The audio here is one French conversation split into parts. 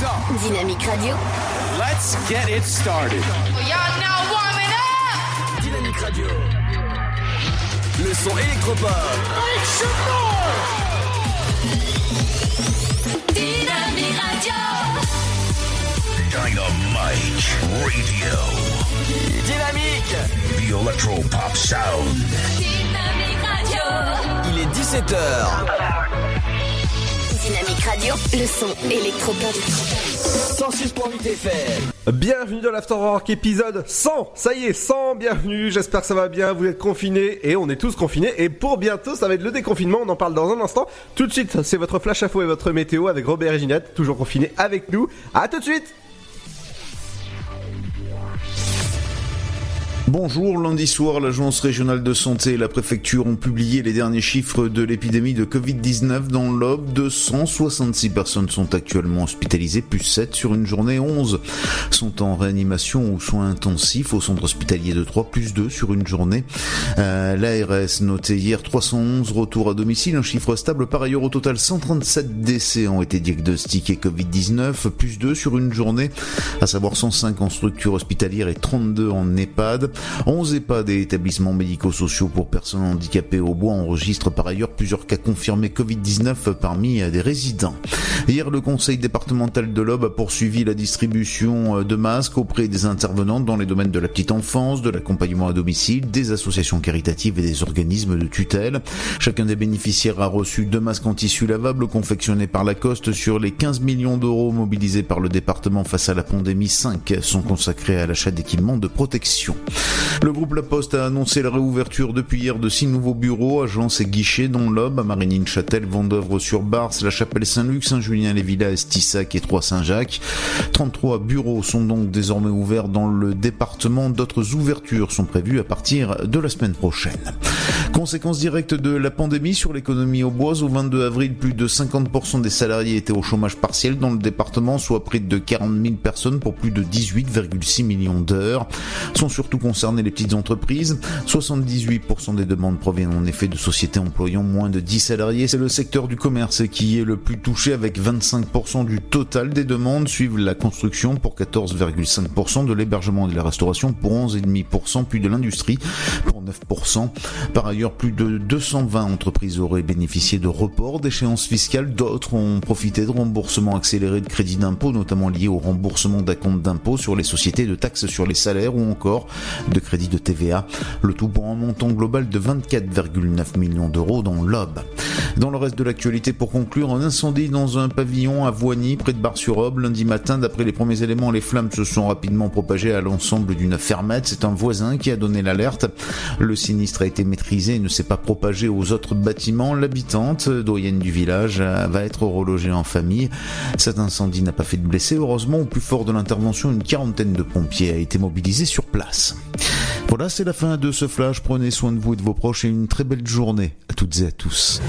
Dynamique Radio. Let's get it started. Y'all now warming up. Dynamique Radio. Le son électropop. Dynamique Radio. Dynamite Radio. Dynamique. The Electro Pop Sound. Dynamique Radio. Il est 17h. Dynamique Radio. Le son électropop. 106.8 FM. Bienvenue dans l'Afterwork épisode 100 Ça y est, 100, bienvenue, j'espère que ça va bien, vous êtes confinés et on est tous confinés et pour bientôt ça va être le déconfinement, on en parle dans un instant. Tout de suite, c'est votre flash info et votre météo avec Robert et Ginette, toujours confinés avec nous. À tout de suite Bonjour, lundi soir, l'Agence régionale de santé et la préfecture ont publié les derniers chiffres de l'épidémie de Covid-19 dans l'Aube. 266 personnes sont actuellement hospitalisées, plus 7 sur une journée, 11 sont en réanimation ou soins intensifs au centre hospitalier de Troyes, plus 2 sur une journée. Euh, L'ARS notait hier 311 retours à domicile, un chiffre stable. Par ailleurs, au total, 137 décès ont été diagnostiqués Covid-19, plus 2 sur une journée, à savoir 105 en structure hospitalière et 32 en EHPAD. 11 EHPAD et établissements médico-sociaux pour personnes handicapées au bois enregistrent par ailleurs plusieurs cas confirmés Covid-19 parmi des résidents. Hier, le conseil départemental de l'Aube a poursuivi la distribution de masques auprès des intervenants dans les domaines de la petite enfance, de l'accompagnement à domicile, des associations caritatives et des organismes de tutelle. Chacun des bénéficiaires a reçu deux masques en tissu lavable confectionnés par Lacoste sur les 15 millions d'euros mobilisés par le département face à la pandémie. 5 sont consacrés à l'achat d'équipements de protection. Le groupe La Poste a annoncé la réouverture depuis hier de six nouveaux bureaux, agences et guichets dont l'Aube, à Marignane-Châtel, Vendœuvre-sur-Bars, La Chapelle-Saint-Luc, Saint-Julien-les-Villas, Estissac et Trois-Saint-Jacques. 33 bureaux sont donc désormais ouverts dans le département. D'autres ouvertures sont prévues à partir de la semaine prochaine. Conséquence directe de la pandémie sur l'économie au bois, au 22 avril, plus de 50% des salariés étaient au chômage partiel dans le département, soit près de 40 000 personnes pour plus de 18,6 millions d'heures. Sont surtout concernées les petites entreprises. 78% des demandes proviennent en effet de sociétés employant moins de 10 salariés. C'est le secteur du commerce qui est le plus touché avec 25% du total des demandes. Suivent la construction pour 14,5%, de l'hébergement et de la restauration pour 11,5%, puis de l'industrie pour 9%. Par ailleurs, plus de 220 entreprises auraient bénéficié de reports d'échéances fiscales. D'autres ont profité de remboursements accélérés de crédits d'impôt, notamment liés au remboursement d'acompte d'impôt sur les sociétés, de taxes sur les salaires ou encore de crédits de TVA. Le tout pour un montant global de 24,9 millions d'euros dans l'Aube. Dans le reste de l'actualité, pour conclure, un incendie dans un pavillon à Voigny, près de Bar-sur-Aube, lundi matin. D'après les premiers éléments, les flammes se sont rapidement propagées à l'ensemble d'une fermette. C'est un voisin qui a donné l'alerte. Le sinistre a été maîtrisé et ne s'est pas propagé aux autres bâtiments. L'habitante, doyenne du village, va être relogée en famille. Cet incendie n'a pas fait de blessés. Heureusement, au plus fort de l'intervention, une quarantaine de pompiers a été mobilisée sur place. Voilà, c'est la fin de ce flash. Prenez soin de vous et de vos proches et une très belle journée à toutes et à tous.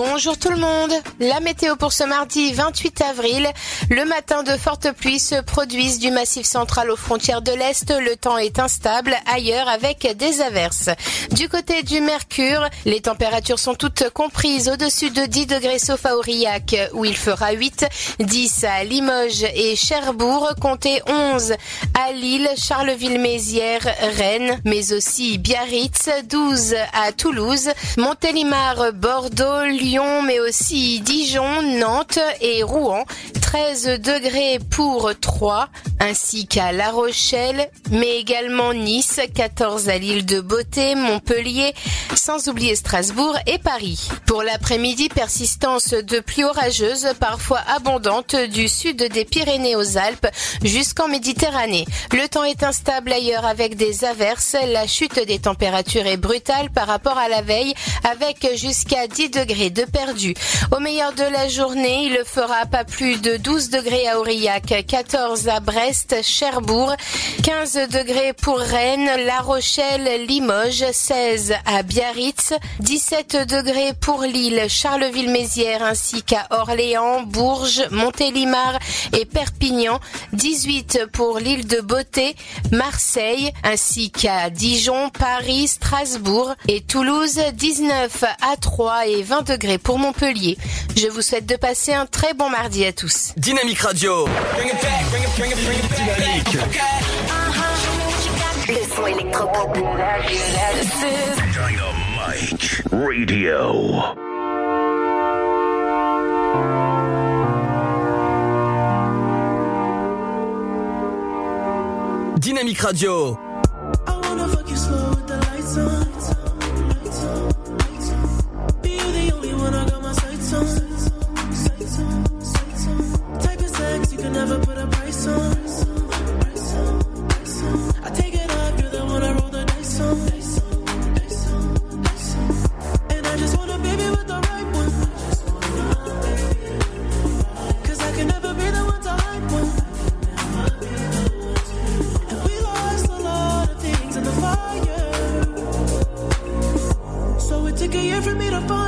Bonjour tout le monde. La météo pour ce mardi 28 avril. Le matin, de fortes pluies se produisent du massif central aux frontières de l'Est. Le temps est instable ailleurs avec des averses. Du côté du Mercure, les températures sont toutes comprises au-dessus de 10 degrés sauf à Aurillac où il fera 8, 10 à Limoges et Cherbourg, comptez 11 à Lille, Charleville-Mézières, Rennes, mais aussi Biarritz, 12 à Toulouse, Montélimar, Bordeaux, mais aussi Dijon, Nantes et Rouen. 13 degrés pour Troyes, ainsi qu'à La Rochelle, mais également Nice, 14 à l'île de Beauté, Montpellier, sans oublier Strasbourg et Paris. Pour l'après-midi, persistance de pluie orageuse, parfois abondante, du sud des Pyrénées aux Alpes jusqu'en Méditerranée. Le temps est instable ailleurs avec des averses. La chute des températures est brutale par rapport à la veille, avec jusqu'à 10 degrés de perdu. Au meilleur de la journée, il ne fera pas plus de 12 degrés à Aurillac, 14 à Brest, Cherbourg, 15 degrés pour Rennes, La Rochelle, Limoges, 16 à Biarritz, 17 degrés pour Lille, Charleville-Mézières ainsi qu'à Orléans, Bourges, Montélimar et Perpignan, 18 pour l'île de Beauté, Marseille ainsi qu'à Dijon, Paris, Strasbourg et Toulouse, 19 à 3 et 20 degrés pour Montpellier. Je vous souhaite de passer un très bon mardi à tous. Dynamique Radio. Le Radio. Dynamique Radio. never put a price on. I take it up, you're the one I roll the dice on. And I just want with the right I can never be the one to one. And we lost a lot of things in the fire. So it took a year for me to find.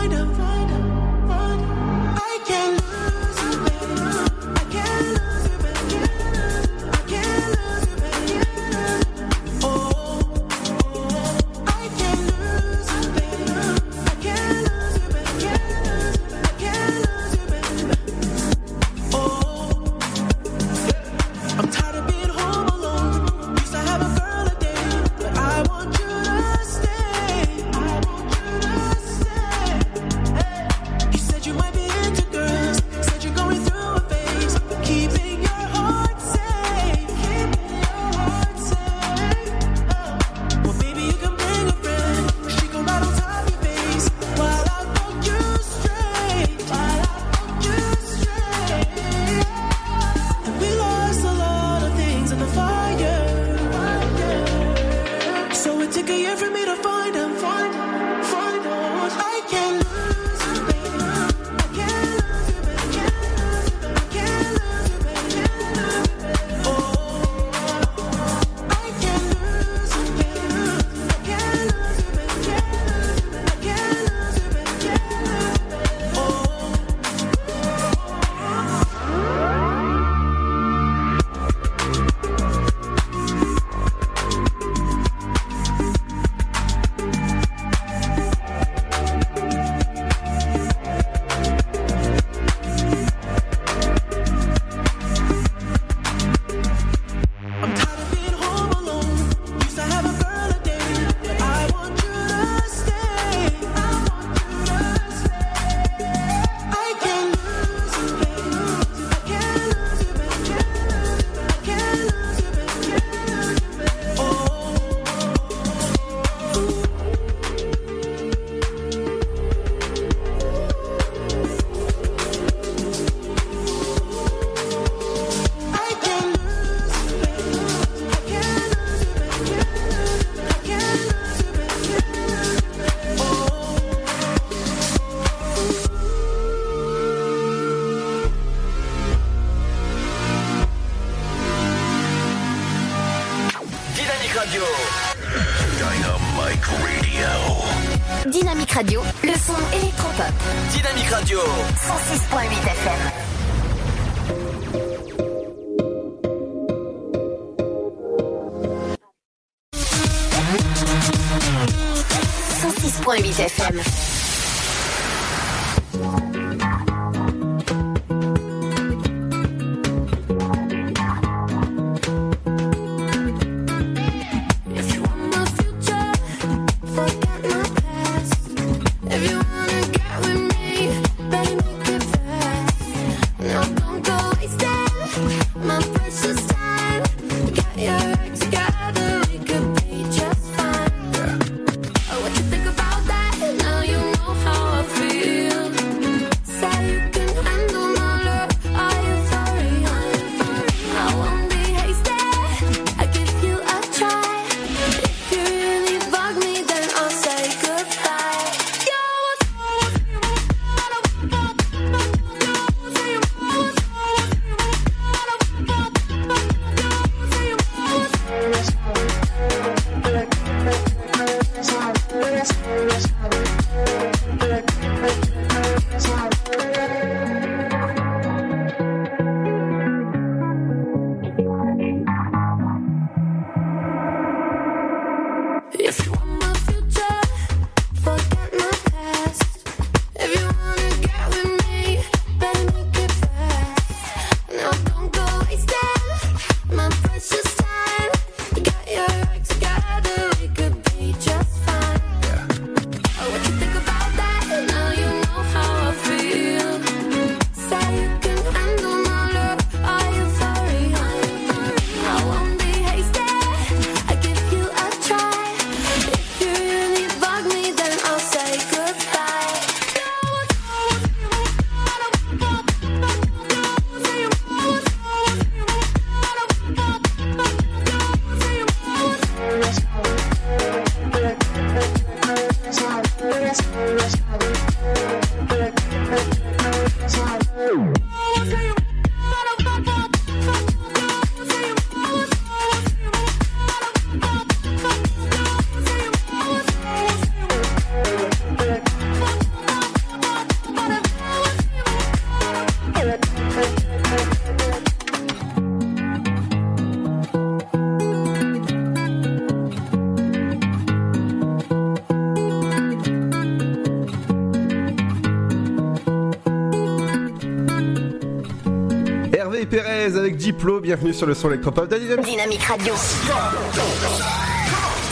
Diplo, bienvenue sur le son électropop de Dynamique. Dynamique Radio.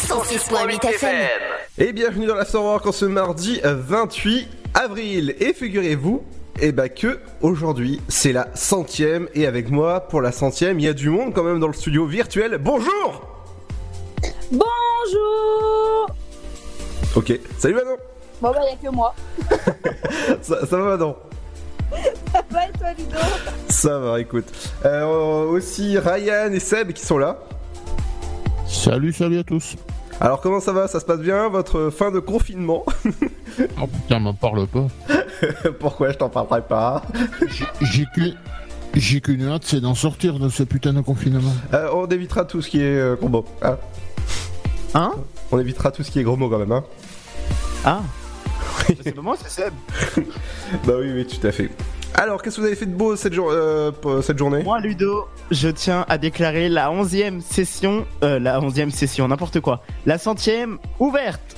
106.8 FM. Et bienvenue dans l'Afterwork en ce mardi euh, 28 avril. Et figurez-vous, eh ben que aujourd'hui c'est la centième et avec moi pour la centième il y a du monde quand même dans le studio virtuel. Bonjour Bonjour Ok, salut Manon Bon bah y'a que moi. ça, ça va Manon? Va et toi Ludo Ça va, écoute. Euh, aussi Ryan et Seb qui sont là. Salut, salut à tous. Alors comment ça va? Ça se passe bien Votre fin de confinement? Oh putain, m'en parle pas. Pourquoi je t'en parlerai pas? J'ai qu'une... J'ai qu'une hâte, c'est d'en sortir de ce putain de confinement. Euh, On évitera tout ce qui est euh, gros mots. Hein, Hein? On évitera tout ce qui est gros mots quand même. Hein Ah C'est pas moi, c'est Seb. bah oui, oui, tout à fait. Alors, qu'est-ce que vous avez fait de beau cette, euh, journée? Moi, Ludo, je tiens à déclarer la onzième session, euh, la onzième session, n'importe quoi, la centième ouverte.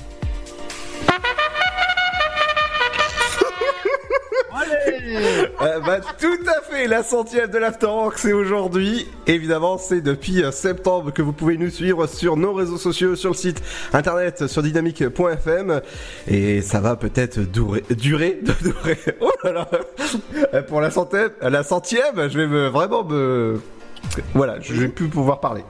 Euh, bah, tout à fait, la centième de l'Afterwork, c'est aujourd'hui. Évidemment, c'est depuis euh, septembre que vous pouvez nous suivre sur nos réseaux sociaux, sur le site internet, sur dynamique.fm. Et ça va peut-être durer, durer, durer. Oh là là. Euh, Pour la centième, la centième, je vais me, vraiment me, voilà, je vais plus pouvoir parler.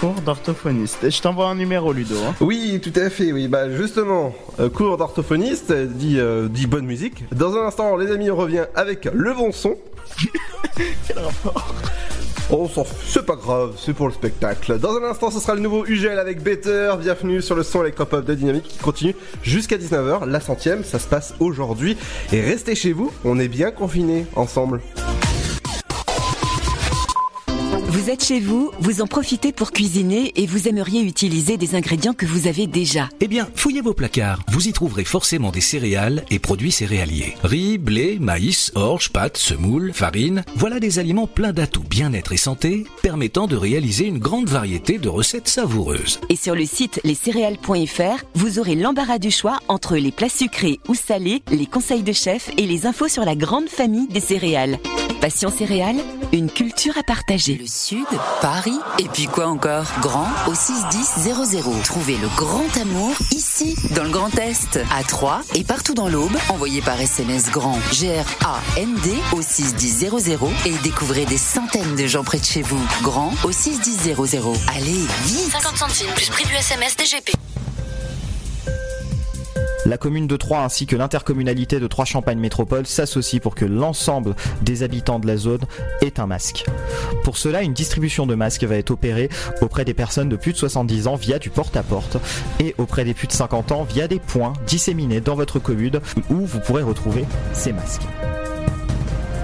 Cours d'orthophoniste. Je t'envoie un numéro, Ludo. hein. Oui, tout à fait, oui. Bah justement, euh, cours d'orthophoniste euh, dit, euh, dit bonne musique. Dans un instant, les amis, on revient avec le bon son. Quel rapport On s'en fout, c'est pas grave, c'est pour le spectacle. Dans un instant, ce sera le nouveau UGL avec Better. Bienvenue sur le son électropop de Dynamique qui continue jusqu'à 19h. La centième, ça se passe aujourd'hui. Et restez chez vous, on est bien confinés ensemble. Vous êtes chez vous, vous en profitez pour cuisiner et vous aimeriez utiliser des ingrédients que vous avez déjà. Eh bien, fouillez vos placards. Vous y trouverez forcément des céréales et produits céréaliers. Riz, blé, maïs, orge, pâtes, semoule, farine. Voilà des aliments pleins d'atouts bien-être et santé, permettant de réaliser une grande variété de recettes savoureuses. Et sur le site lescéréales.fr, vous aurez l'embarras du choix entre les plats sucrés ou salés, les conseils de chef et les infos sur la grande famille des céréales. Passion céréales, une culture à partager. Le Paris, et puis quoi encore? Grand au 61000. Trouvez le grand amour ici, dans le Grand Est, à Troyes et partout dans l'Aube. Envoyez par SMS grand G-R-A-N-D au 61000 et découvrez des centaines de gens près de chez vous. Grand au 61000. Allez, vite 50 centimes plus prix du SMS DGP. La commune de Troyes ainsi que l'intercommunalité de Troyes-Champagne Métropole s'associent pour que l'ensemble des habitants de la zone ait un masque. Pour cela, une distribution de masques va être opérée auprès des personnes de plus de 70 ans via du porte-à-porte et auprès des plus de 50 ans via des points disséminés dans votre commune où vous pourrez retrouver ces masques.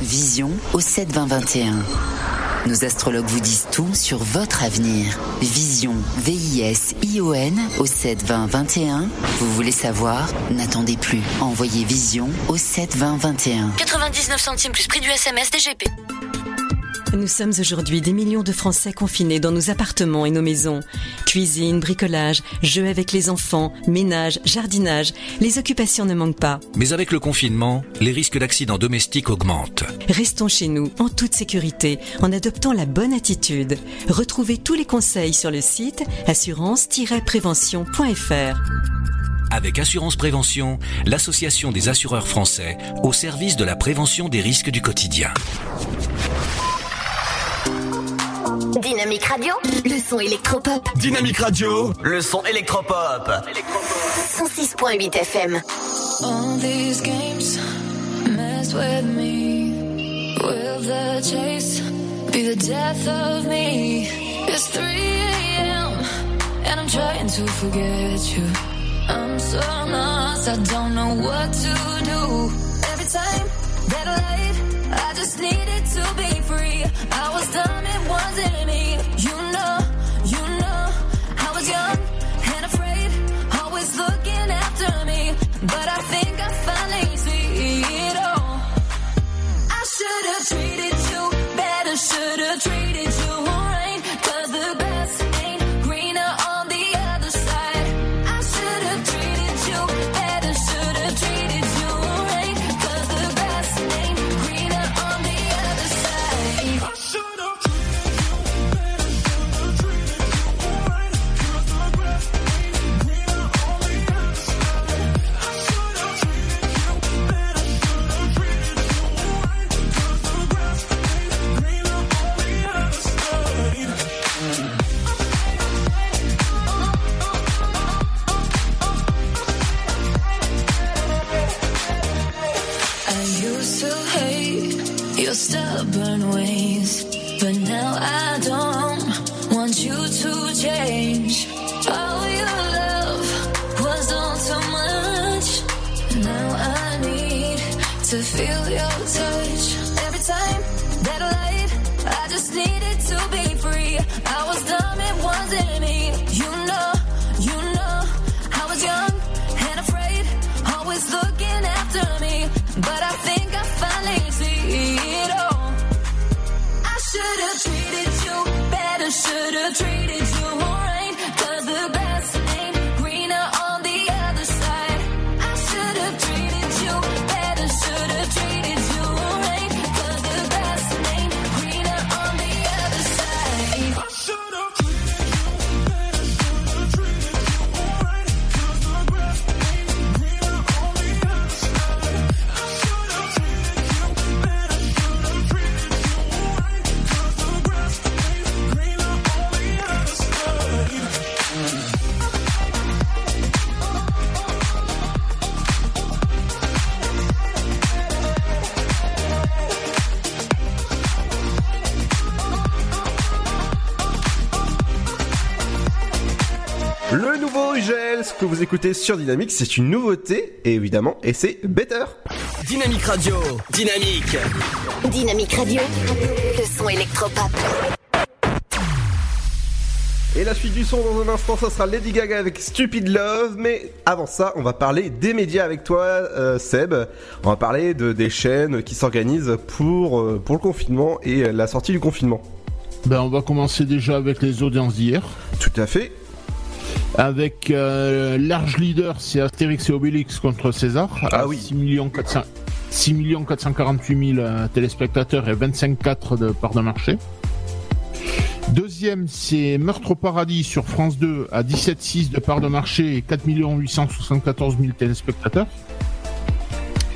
Vision au 7 20 21. Nos astrologues vous disent tout sur votre avenir. Vision, V-I-S-I-O-N au 7 20 21. Vous voulez savoir? N'attendez plus. Envoyez Vision au 7 20 21. 99 centimes plus prix du SMS DGP. Nous sommes aujourd'hui des millions de Français confinés dans nos appartements et nos maisons. Cuisine, bricolage, jeux avec les enfants, ménage, jardinage, les occupations ne manquent pas. Mais avec le confinement, les risques d'accidents domestiques augmentent. Restons chez nous en toute sécurité en adoptant la bonne attitude. Retrouvez tous les conseils sur le site assurance-prévention.fr. Avec Assurance Prévention, l'association des assureurs français au service de la prévention des risques du quotidien. Dynamique Radio, le son électropop. Dynamique Radio, le son électropop. 106.8 FM. All these games mess with me. Will the chase be the death of me? It's 3 a.m. and I'm trying to forget you. I'm so lost, I don't know what to do. Every time that I light, I just need it to be I was dumb, it wasn't me. You know, you know, I was young and afraid, always looking after me. But I think I finally see it all. I should have treated you better, should have treated you feel your touch. Every time that lied, I just needed to be free. I was dumb, it wasn't me. You know, you know, I was young and afraid, always looking after me. But I think I finally see it all. I should have treated you better, should have treated you right. Écoutez sur Dynamique, c'est une nouveauté, et évidemment, et c'est Better. Dynamique Radio, dynamique. Dynamique Radio, le son électropop. Et la suite du son dans un instant, ça sera Lady Gaga avec Stupid Love. Mais avant ça, on va parler des médias avec toi, euh, Seb. On va parler de, des chaînes qui s'organisent pour, euh, pour le confinement et la sortie du confinement. Ben, on va commencer déjà avec les audiences d'hier. Tout à fait. Avec euh, large leader, c'est Astérix et Obélix contre César. Ah oui. 6 millions 400 6 millions 448 000 euh, téléspectateurs et 25,4 de part de marché. Deuxième, c'est Meurtre au paradis sur France 2 à 17,6 de part de marché et 4 874 000 téléspectateurs.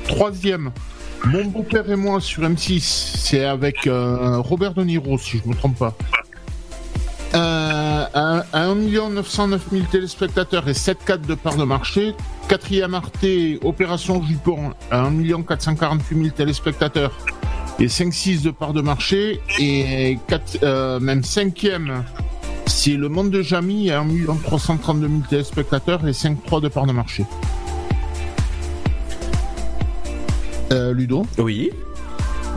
Troisième, Mon beau-père et moi sur M6, c'est avec euh, Robert De Niro, si je me trompe pas. Euh, à, à 1 909 000 téléspectateurs et 7,4 de part de marché. Quatrième Arte, Opération Jupon, à 1 448 000 téléspectateurs et 5,6 de part de marché. Et quatre- euh, même cinquième, c'est Le Monde de Jamy, à 1 332 000 téléspectateurs et 5,3 de part de marché. Euh, Ludo? Oui.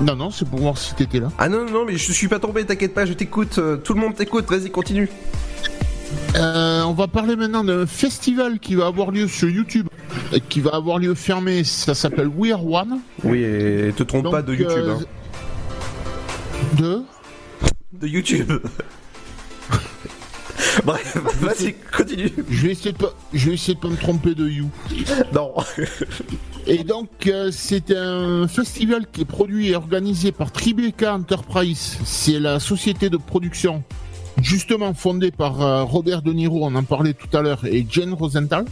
Non, non, c'est pour voir si t'étais là. Ah non, non, non, mais je suis pas tombé, t'inquiète pas, je t'écoute. euh, Tout le monde t'écoute, vas-y, continue. Euh, on va parler maintenant d'un festival qui va avoir lieu sur YouTube, et qui va avoir lieu fermé. Ça s'appelle We Are One. Oui, et te trompe Donc, pas de YouTube. euh, hein. De De YouTube. Bref, vas-y, continue. Je vais essayer de pas, je vais essayer de pas me tromper de You. Non. Et donc, euh, c'est un festival qui est produit et organisé par Tribeca Enterprise. C'est la société de production, justement fondée par euh, Robert De Niro, on en parlait tout à l'heure, et Jane Rosenthal.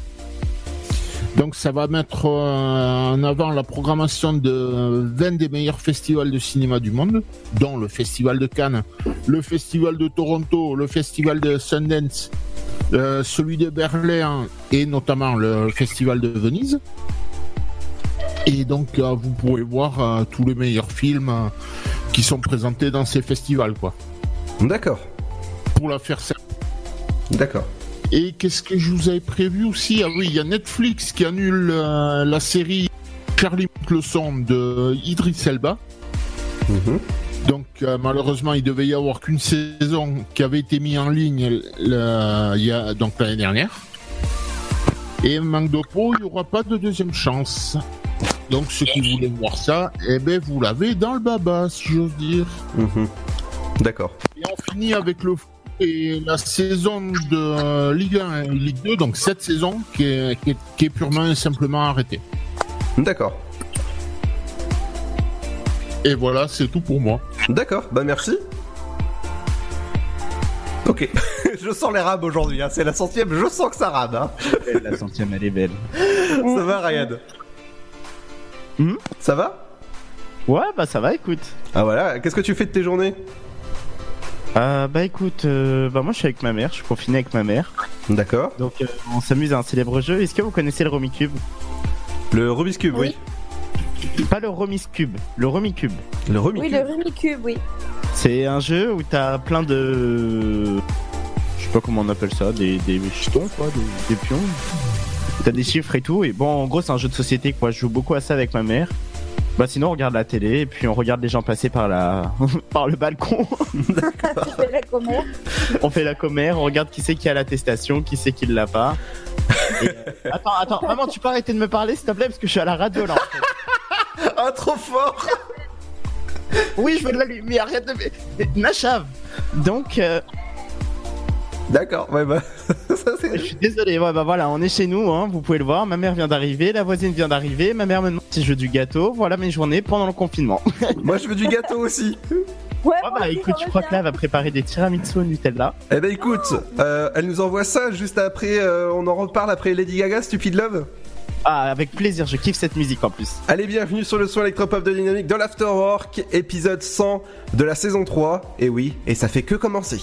Donc, ça va mettre euh, en avant la programmation de 20 des meilleurs festivals de cinéma du monde, dont le Festival de Cannes, le Festival de Toronto, le Festival de Sundance, euh, celui de Berlin et notamment le Festival de Venise. Et donc, euh, vous pourrez voir euh, tous les meilleurs films qui sont présentés dans ces festivals, quoi. D'accord. Pour la faire simple. D'accord. Et qu'est-ce que je vous avais prévu aussi Ah oui, il y a Netflix qui annule euh, la série Charlie monte le son de Idris Elba. Donc euh, malheureusement, il devait y avoir qu'une saison qui avait été mise en ligne le- il y a, donc l'année dernière. Et manque de peau, il n'y aura pas de deuxième chance. Donc ceux qui voulaient voir ça, eh ben vous l'avez dans le baba, si j'ose dire. Mhm. D'accord. Et on finit avec le et la saison de euh, Ligue 1 et Ligue 2, donc cette saison qui est, qui est- qui est purement et simplement arrêtée. D'accord. Et voilà, c'est tout pour moi. D'accord, bah merci. Ok, je sens les rames aujourd'hui, hein. c'est la centième, je sens que ça rame. Hein. La centième, elle est belle. Ça va Ryan Hmm? Ça va? Ouais, bah ça va, écoute. Ah voilà, qu'est-ce que tu fais de tes journées? Euh, bah écoute, euh, bah moi je suis avec ma mère, je suis confiné avec ma mère. D'accord. Donc euh, on s'amuse à un célèbre jeu. Est-ce que vous connaissez le Romicube Le Rubik's Cube, oui. Pas le Romis Cube, le Romicube. Le Oui, le oui. C'est un jeu où t'as plein de. Je sais pas comment on appelle ça, des, des jetons quoi, des, des pions. T'as des chiffres et tout. Et bon, en gros, c'est un jeu de société quoi. Je joue beaucoup à ça avec ma mère. Bah sinon, on regarde la télé et puis on regarde les gens passer par la par le balcon. C'est la commère. on fait la commère, on regarde qui c'est qui a l'attestation, qui c'est qui l'a pas. Et, euh, Attends, attends, maman, tu peux arrêter de me parler s'il te plaît parce que je suis à la radio là. en fait. Ah, trop fort Oui, je veux de la lumière, arrête de. Nachav Donc, euh, D'accord, ouais bah. ça, c'est- je suis désolé, ouais, bah voilà, on est chez nous, hein, vous pouvez le voir. Ma mère vient d'arriver, la voisine vient d'arriver, ma mère me demande si je veux du gâteau. Voilà mes journées pendant le confinement. Moi je veux du gâteau aussi. Ouais, Ah bah écoute, je crois que là, elle va préparer des tiramisu au Nutella. Eh ben écoute, euh, elle nous envoie ça juste après, euh, on en reparle après Lady Gaga, Stupid Love. Ah, avec plaisir, je kiffe cette musique en plus. Allez, bienvenue sur le son électropop de Dynamique de l'Afterwork, épisode 100 de la saison 3. Et oui, et ça fait que commencer.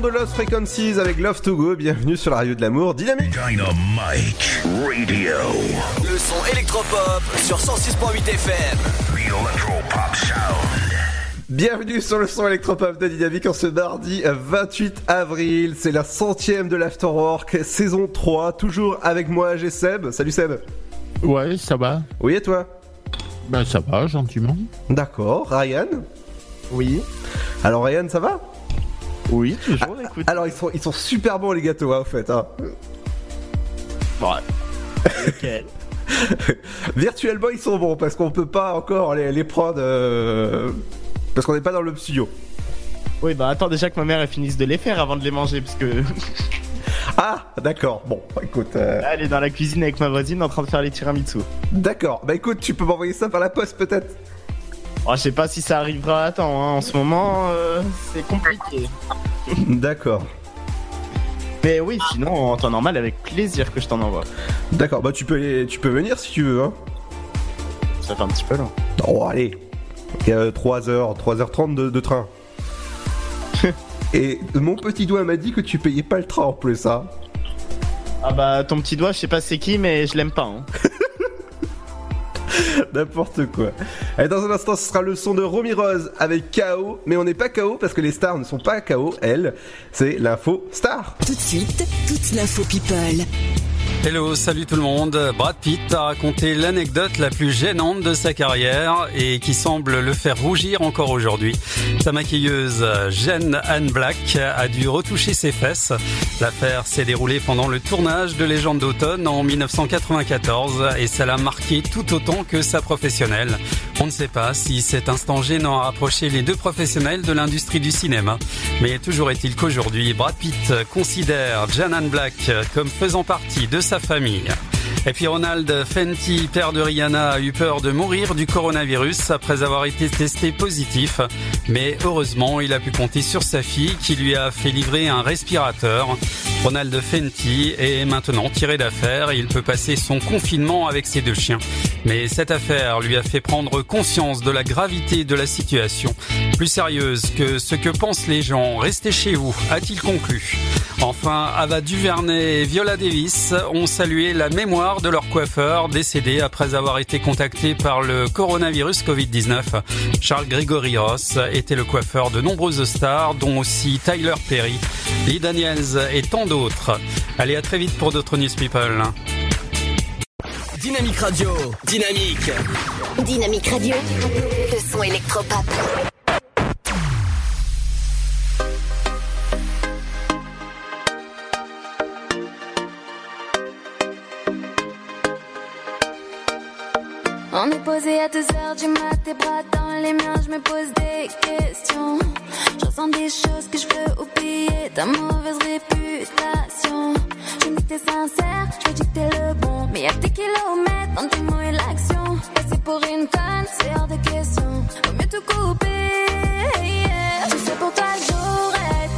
De Lost Frequencies avec Love to Go. Bienvenue sur la radio de l'amour. Dynamique. Dynamite Radio. Le son électropop sur 106.8 FM. The Electropop Sound. Bienvenue sur le son électropop de Dynamique en ce mardi 28 avril. C'est la centième de l'Afterwork, saison 3. Toujours avec moi, j'ai Seb. Salut Seb. Ouais, ça va. Oui, et toi? Ben ça va, gentiment. D'accord. Ryan? Oui. Alors Ryan, ça va? Oui, toujours, écoute. Alors ils sont, ils sont super bons les gâteaux, hein, au fait. Hein. Ouais. Nickel. Virtuellement, ils sont bons parce qu'on peut pas encore les, les prendre. euh, Parce qu'on n'est pas dans le studio. Oui, bah attends déjà que ma mère elle finisse de les faire avant de les manger parce que Ah, d'accord. Bon, écoute. euh, elle est dans la cuisine avec ma voisine en train de faire les tiramisu. D'accord. Bah écoute, tu peux m'envoyer ça par la poste peut-être? Oh, je sais pas si ça arrivera à temps, hein. en ce moment euh, c'est compliqué. D'accord. Mais oui, sinon en temps normal avec plaisir que je t'en envoie. D'accord. Bah tu peux, tu peux venir si tu veux. Hein. Ça fait un petit peu long. Oh, allez. Il y a 3h, 3h30 de, de train. Et mon petit doigt m'a dit que tu payais pas le train en plus, hein. Ah bah ton petit doigt, je sais pas c'est qui, mais je l'aime pas. Hein. N'importe quoi. Et dans un instant, ce sera le son de Romy Rose avec KO. Mais on n'est pas KO parce que les stars ne sont pas KO, elles. C'est l'info star. Tout de suite, toute l'info people. Hello, salut tout le monde. Brad Pitt a raconté l'anecdote la plus gênante de sa carrière et qui semble le faire rougir encore aujourd'hui. Sa maquilleuse Jeanne Anne Black a dû retoucher ses fesses. L'affaire s'est déroulée pendant le tournage de Légende d'automne en 1994 et ça l'a marqué tout autant que sa professionnelle. On ne sait pas si cet instant gênant a rapproché les deux professionnels de l'industrie du cinéma. Mais toujours est-il qu'aujourd'hui, Brad Pitt considère Jeanne Anne Black comme faisant partie de sa famille. Et puis Ronald Fenty, père de Rihanna, a eu peur de mourir du coronavirus après avoir été testé positif. Mais heureusement, il a pu compter sur sa fille qui lui a fait livrer un respirateur. Ronald Fenty est maintenant tiré d'affaire. Il peut passer son confinement avec ses deux chiens. Mais cette affaire lui a fait prendre conscience de la gravité de la situation. Plus sérieuse que ce que pensent les gens, restez chez vous, a-t-il conclu. Enfin, Ava Duvernay et Viola Davis ont salué la mémoire de leur coiffeur, décédé après avoir été contacté par le coronavirus Covid-19. Charles Gregory Ross était le coiffeur de nombreuses stars, dont aussi Tyler Perry, Lee Daniels et tant d'autres. Allez, à très vite pour d'autres News People. Dynamique Radio, Dynamique. Dynamique Radio, le son électropop. On est posé à 2h du mat, tes bras dans les miens, je me pose des questions. J'entends des choses que je peux oublier, ta mauvaise réputation. Je me dis que t'es sincère, je me dis que t'es le bon. Mais y'a des kilomètres entre tes mots et l'action. Passer pour une conne, c'est hors de question. Vaut mieux tout couper, yeah. Sais pour toi j'aurais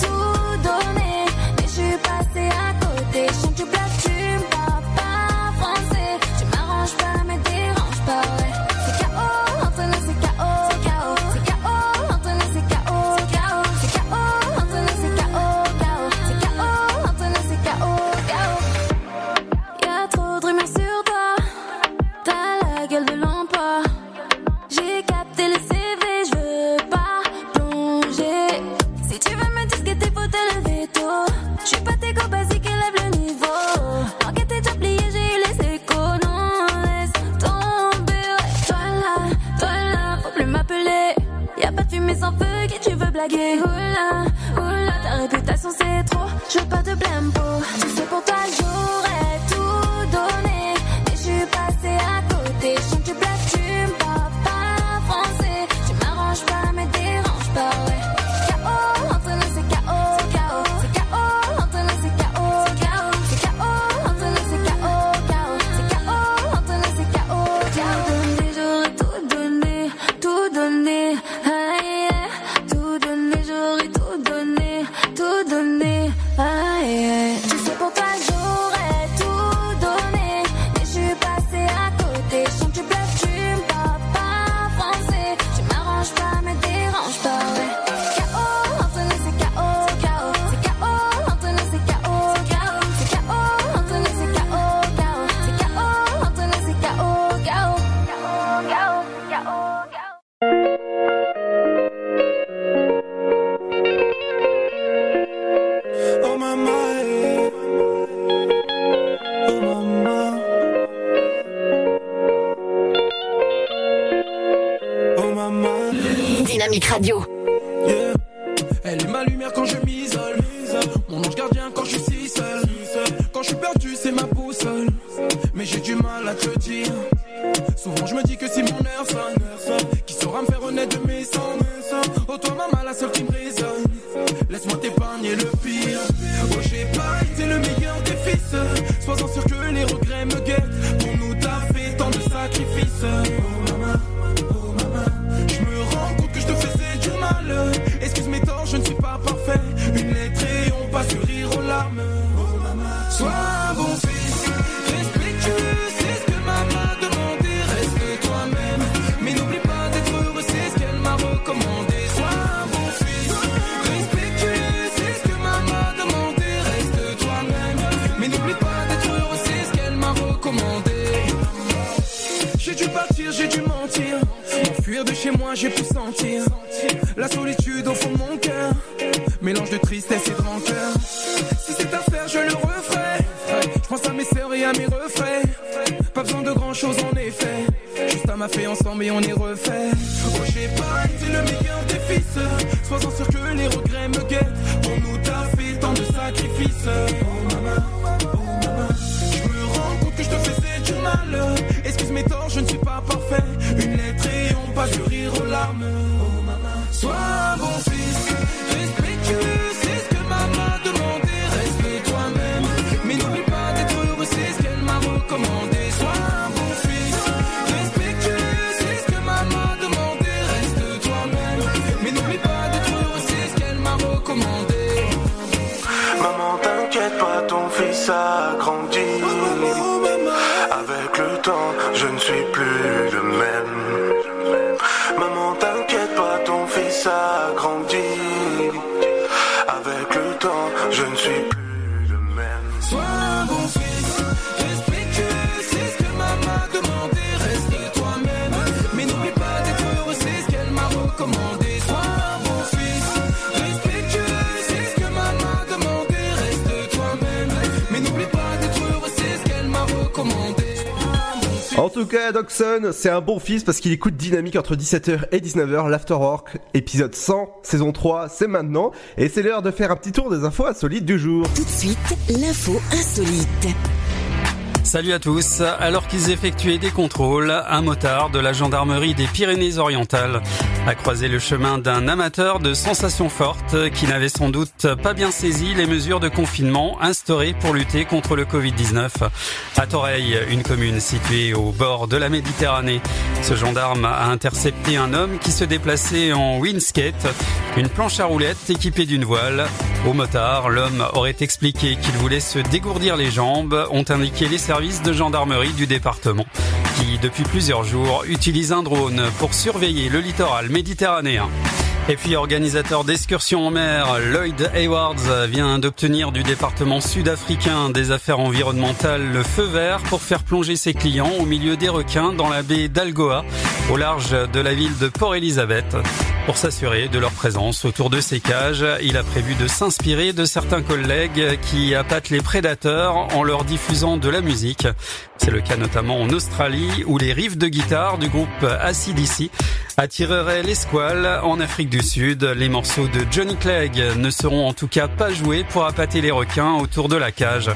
Tout cas, Doxon, c'est un bon fils parce qu'il écoute Dynamique entre 17h et 19h, l'Afterwork, épisode 100, saison 3, c'est maintenant. Et c'est l'heure de faire un petit tour des infos insolites du jour. Tout de suite, l'info insolite. Salut à tous. Alors qu'ils effectuaient des contrôles, un motard de la gendarmerie des Pyrénées-Orientales a croisé le chemin d'un amateur de sensations fortes qui n'avait sans doute pas bien saisi les mesures de confinement instaurées pour lutter contre le Covid-19. À Toreil, une commune située au bord de la Méditerranée, ce gendarme a intercepté un homme qui se déplaçait en windskate, une planche à roulettes équipée d'une voile. Au motard, l'homme aurait expliqué qu'il voulait se dégourdir les jambes, ont indiqué les services de gendarmerie du département, qui depuis plusieurs jours utilise un drone pour surveiller le littoral méditerranéen. Et puis organisateur d'excursions en mer, Lloyd Haywards vient d'obtenir du département sud-africain des affaires environnementales le feu vert pour faire plonger ses clients au milieu des requins dans la baie d'Algoa, au large de la ville de Port Elizabeth. Pour s'assurer de leur présence autour de ces cages, il a prévu de s'inspirer de certains collègues qui appâtent les prédateurs en leur diffusant de la musique. C'est le cas notamment en Australie où les riffs de guitare du groupe ACDC attireraient les squales. En Afrique du Sud, les morceaux de Johnny Clegg ne seront en tout cas pas joués pour appâter les requins autour de la cage.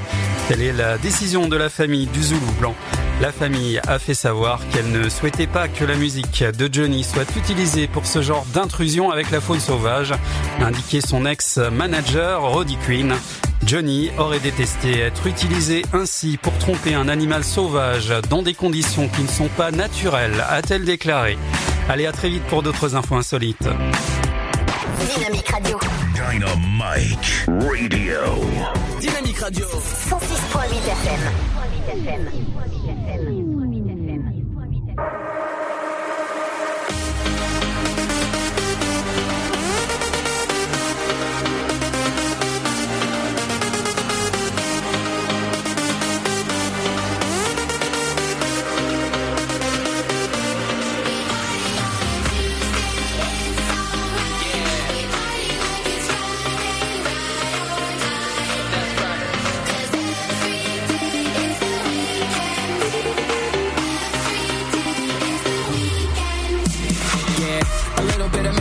Telle est la décision de la famille du Zoulou Blanc. La famille a fait savoir qu'elle ne souhaitait pas que la musique de Johnny soit utilisée pour ce genre d'intrusion avec la faune sauvage, a indiqué son ex-manager Roddy Quinn. Johnny aurait détesté être utilisé ainsi pour tromper un animal sauvage dans des conditions qui ne sont pas naturelles, a-t-elle déclaré. Allez, à très vite pour d'autres infos insolites. Dynamique Radio. Dynamite Radio. Dynamique Radio. 106.8 FM. Yeah, of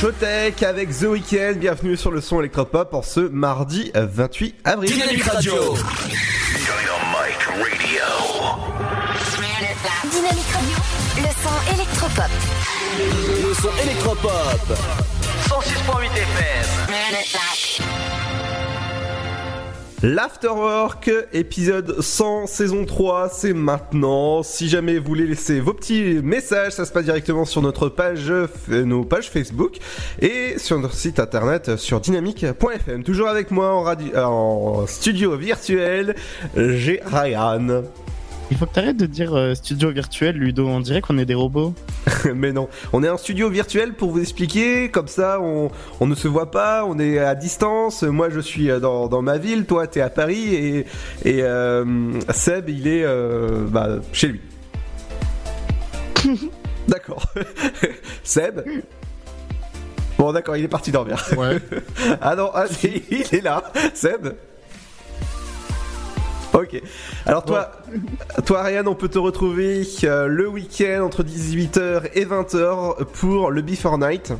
Showtech avec The Weeknd. Bienvenue sur le son électropop en ce mardi 28 avril. Dynamique Radio. Dynamite Radio. Dynamique Radio. Le son électropop. Le son électropop. 106.8 FM. L'Afterwork, épisode 100, saison 3, c'est maintenant. Si jamais vous voulez laisser vos petits messages, ça se passe directement sur notre page, euh, nos pages Facebook et sur notre site internet sur dynamique.fm. Toujours avec moi euh, en studio virtuel, j'ai Ryan. Il faut que t'arrêtes de dire euh, studio virtuel, Ludo. On dirait qu'on est des robots. Mais non, on est en studio virtuel pour vous expliquer, comme ça on, on ne se voit pas, on est à distance, moi je suis euh, dans, dans ma ville, toi t'es à Paris et, et euh, Seb il est euh, bah, chez lui. d'accord. Seb Bon d'accord, il est parti dormir. Ouais. ah non, ah, il est là, Seb Ok. Alors toi, toi Ryan, on peut te retrouver euh, le week-end entre 18h et 20h pour le Before Night.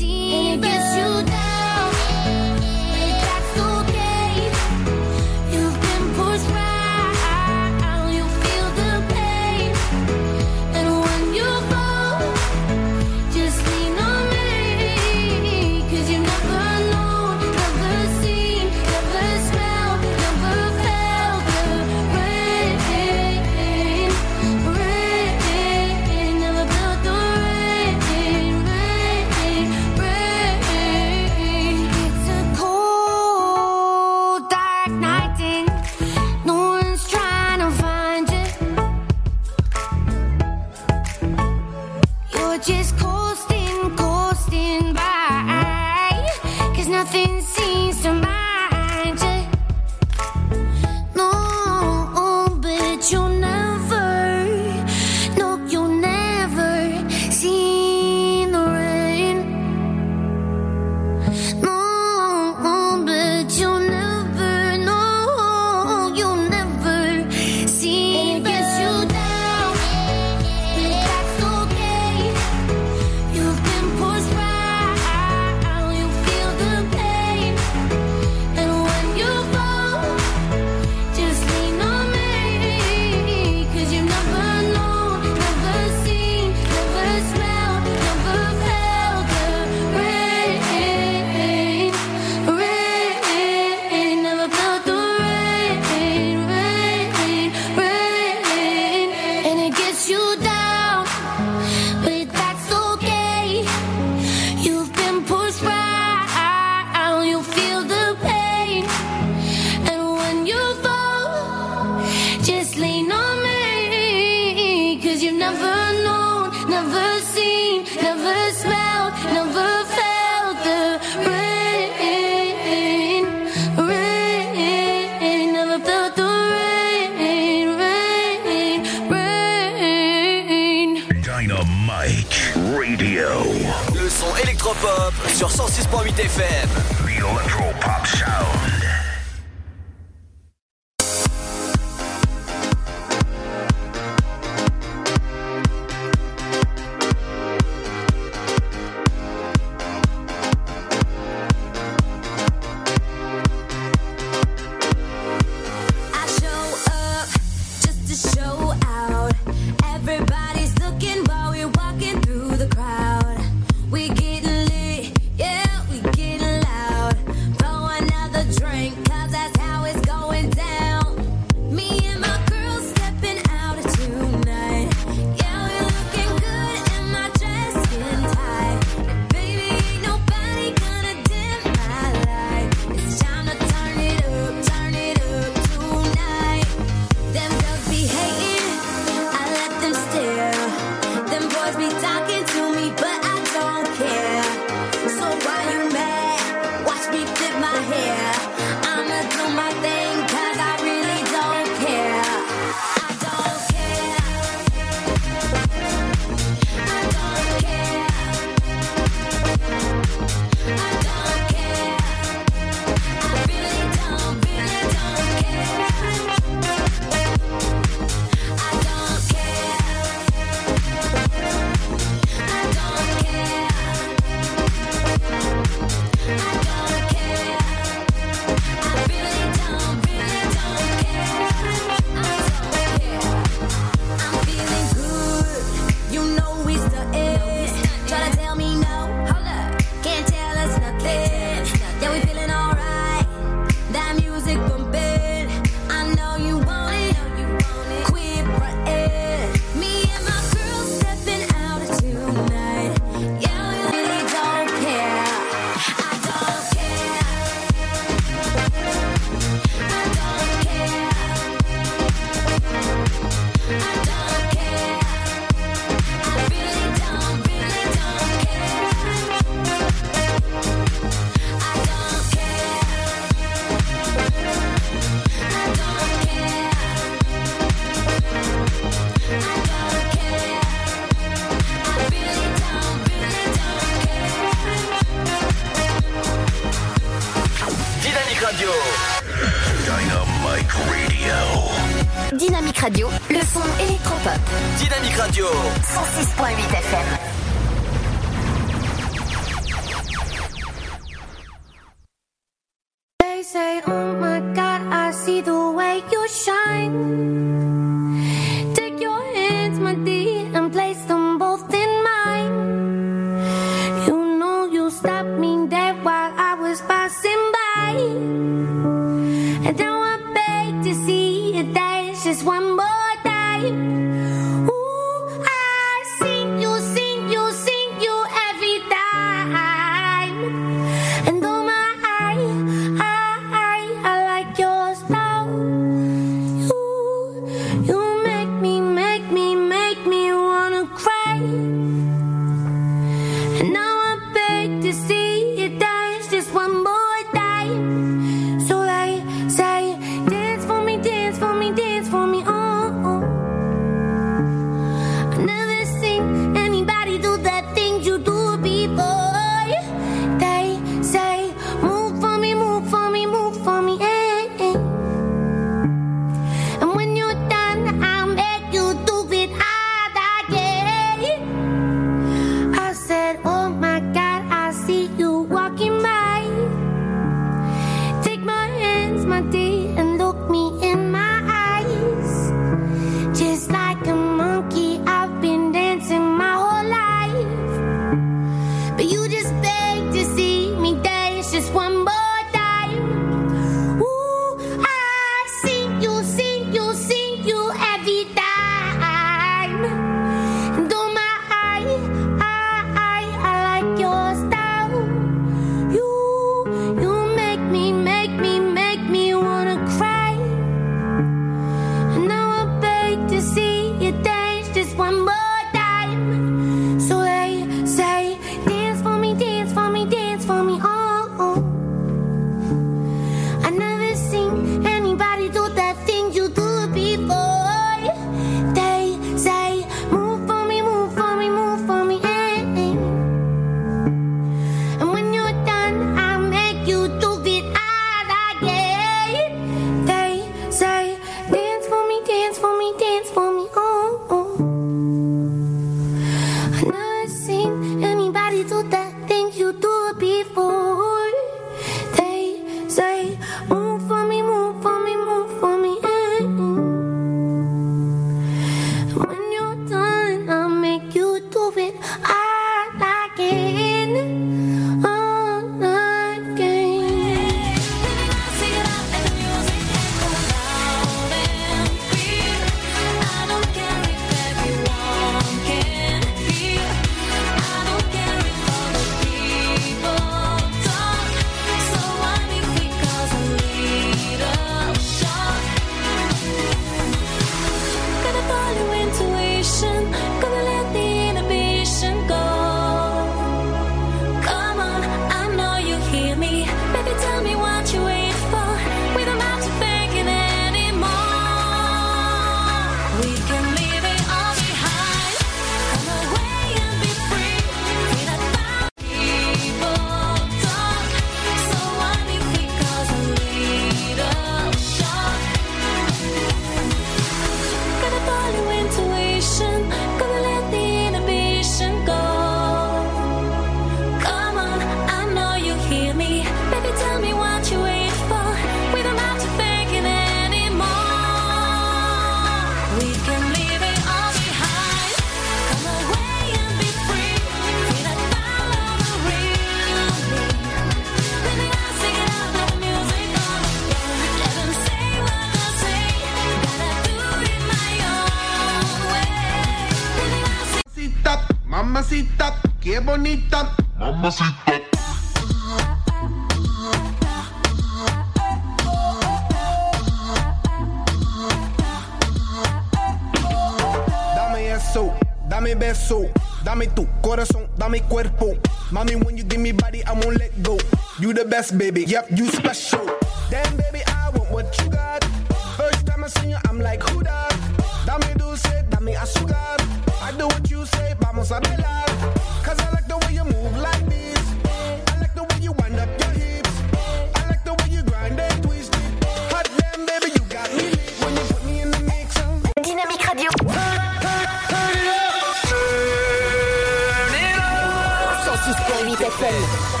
FM.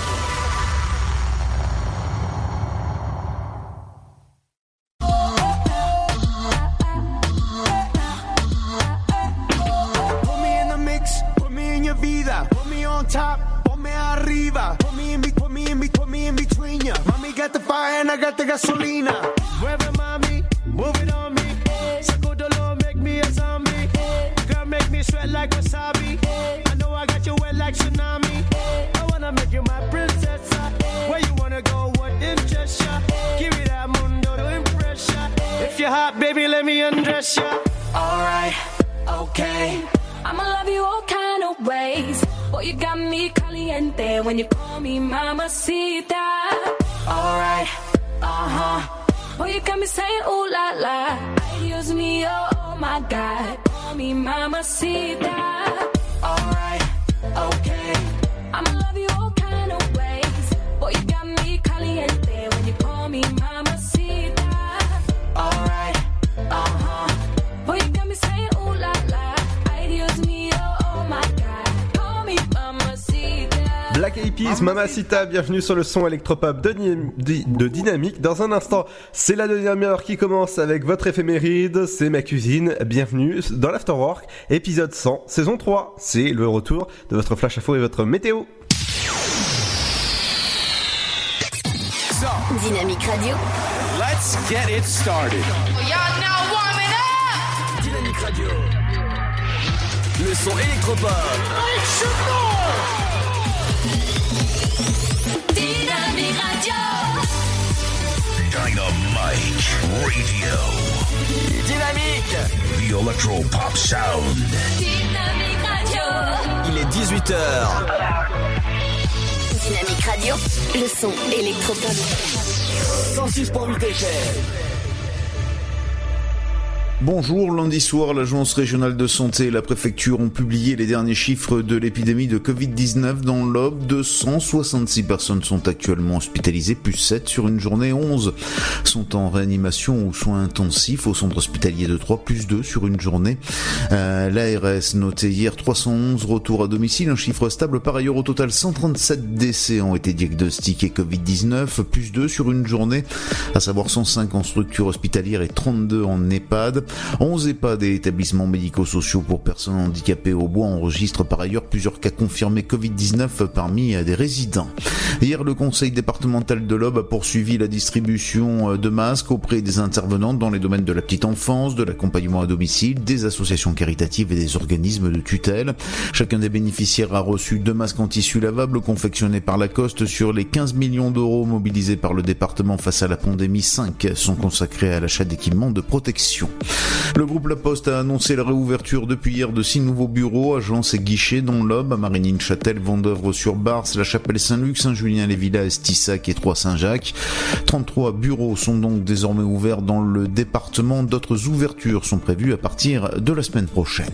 Bienvenue sur le son électropop de, de Dynamique. Dans un instant, c'est la deuxième heure qui commence avec votre éphéméride, c'est ma cuisine. Bienvenue dans l'Afterwork, épisode 100, saison 3. C'est le retour de votre flash info et votre météo. Dynamique Radio. let's get it started. Now warming up. Dynamique Radio. Le son électropop. Dynamite Radio. Dynamique. The Electro Pop Sound. Dynamique Radio. Il est 18h. Dynamique Radio. Le son électropop. 106.8 FM. Bonjour, lundi soir, l'Agence régionale de santé et la préfecture ont publié les derniers chiffres de l'épidémie de Covid-19 dans l'Aube. 266 personnes sont actuellement hospitalisées, plus 7 sur une journée, 11 sont en réanimation ou soins intensifs au centre hospitalier de 3, plus 2 sur une journée. Euh, L'ARS notait hier 311 retours à domicile, un chiffre stable. Par ailleurs, au total, 137 décès ont été diagnostiqués Covid-19, plus 2 sur une journée, à savoir 105 en structure hospitalière et 32 en EHPAD. 11 EHPAD et établissements médico-sociaux pour personnes handicapées au bois enregistrent par ailleurs plusieurs cas confirmés Covid-19 parmi des résidents. Hier, le conseil départemental de l'Aube a poursuivi la distribution de masques auprès des intervenants dans les domaines de la petite enfance, de l'accompagnement à domicile, des associations caritatives et des organismes de tutelle. Chacun des bénéficiaires a reçu deux masques en tissu lavable confectionnés par Lacoste sur les 15 millions d'euros mobilisés par le département face à la pandémie. 5 sont consacrés à l'achat d'équipements de protection. Le groupe La Poste a annoncé la réouverture depuis hier de six nouveaux bureaux, agences et guichets dont l'Aube, à Marigny-Châtel, Vendœuvre-sur-Bars, La Chapelle-Saint-Luc, Saint-Julien-les-Villas, Estissac et Trois-Saint-Jacques. 33 bureaux sont donc désormais ouverts dans le département. D'autres ouvertures sont prévues à partir de la semaine prochaine.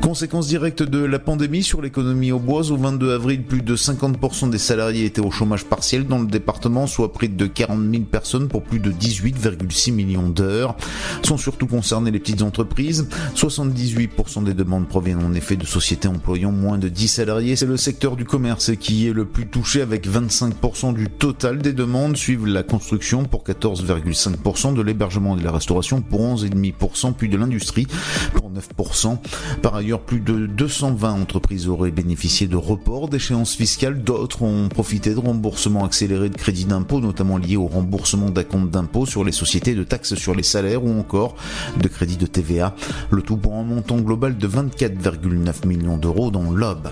Conséquence directe de la pandémie sur l'économie au bois, au 22 avril, plus de 50% des salariés étaient au chômage partiel dans le département, soit près de 40 000 personnes pour plus de 18,6 millions d'heures. Sont surtout concernées les petites entreprises. 78% des demandes proviennent en effet de sociétés employant moins de 10 salariés. C'est le secteur du commerce qui est le plus touché avec 25% du total des demandes, suivent la construction pour 14,5%, de l'hébergement et de la restauration pour 11,5%, puis de l'industrie pour 9%. Par ailleurs, plus de 220 entreprises auraient bénéficié de reports d'échéances fiscales. D'autres ont profité de remboursements accélérés de crédits d'impôt, notamment liés au remboursement d'acompte d'impôt sur les sociétés, de taxes sur les salaires ou encore de crédits de TVA. Le tout pour un montant global de 24,9 millions d'euros dans l'OB.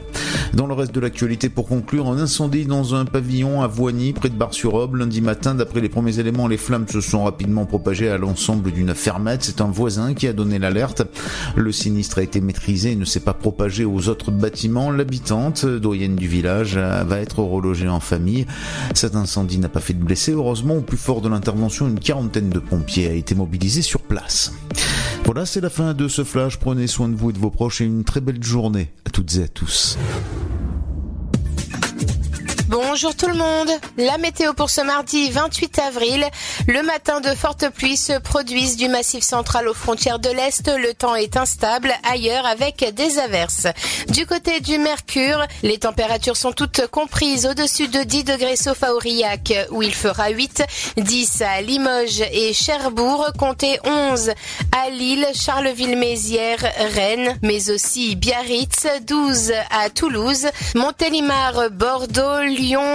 Dans le reste de l'actualité, pour conclure, un incendie dans un pavillon à Voigny, près de Bar-sur-Aube, lundi matin. D'après les premiers éléments, les flammes se sont rapidement propagées à l'ensemble d'une fermette. C'est un voisin qui a donné l'alerte. Le sinistre a été maîtrisé et ne s'est pas propagé aux autres bâtiments. L'habitante, doyenne du village, va être relogée en famille. Cet incendie n'a pas fait de blessés. Heureusement, au plus fort de l'intervention, une quarantaine de pompiers a été mobilisée sur place. Voilà, c'est la fin de ce flash. Prenez soin de vous et de vos proches et une très belle journée à toutes et à tous. Bonjour tout le monde. La météo pour ce mardi 28 avril. Le matin, de fortes pluies se produisent du massif central aux frontières de l'Est. Le temps est instable ailleurs avec des averses. Du côté du Mercure, les températures sont toutes comprises au-dessus de 10 degrés sauf à Aurillac où il fera 8, 10 à Limoges et Cherbourg, comptez 11 à Lille, Charleville-Mézières, Rennes, mais aussi Biarritz, 12 à Toulouse, Montélimar, Bordeaux,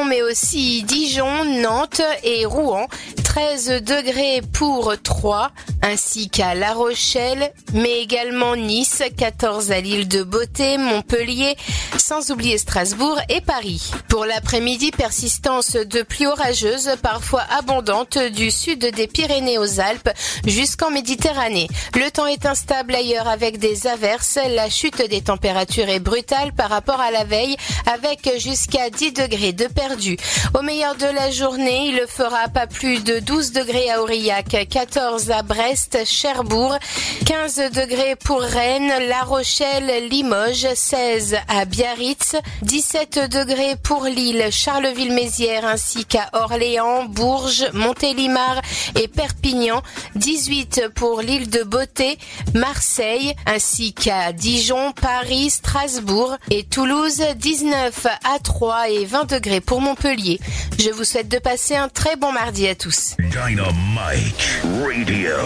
mais aussi Dijon, Nantes et Rouen. 13 degrés pour Troyes, ainsi qu'à La Rochelle, mais également Nice, 14 à l'île de Beauté, Montpellier, sans oublier Strasbourg et Paris. Pour l'après-midi, persistance de pluie orageuse, parfois abondante, du sud des Pyrénées aux Alpes jusqu'en Méditerranée. Le temps est instable ailleurs avec des averses. La chute des températures est brutale par rapport à la veille, avec jusqu'à 10 degrés de perdu. Au meilleur de la journée, il fera pas plus de 12 degrés à Aurillac, 14 à Brest, Cherbourg, 15 degrés pour Rennes, La Rochelle, Limoges, 16 à Biarritz, 17 degrés pour Lille, Charleville-Mézières ainsi qu'à Orléans, Bourges, Montélimar et Perpignan, 18 pour l'île de Beauté, Marseille ainsi qu'à Dijon, Paris, Strasbourg et Toulouse, 19 à 3 et 20 degrés pour Montpellier. Je vous souhaite de passer un très bon mardi à tous. Dynamite Radio.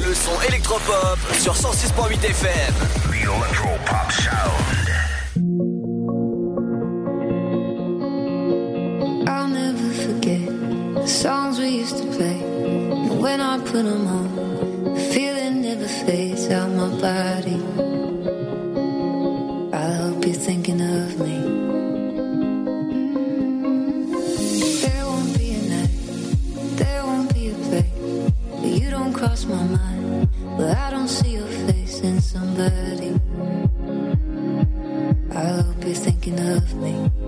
Le son électropop sur 106.8 FM. The Electropop Sound. I'll never forget the songs we used to play. And when I put them on, the feeling never fades out my body. I hope you're thinking of me. Cross my mind. Where I don't see your face in somebody. I hope you're thinking of me.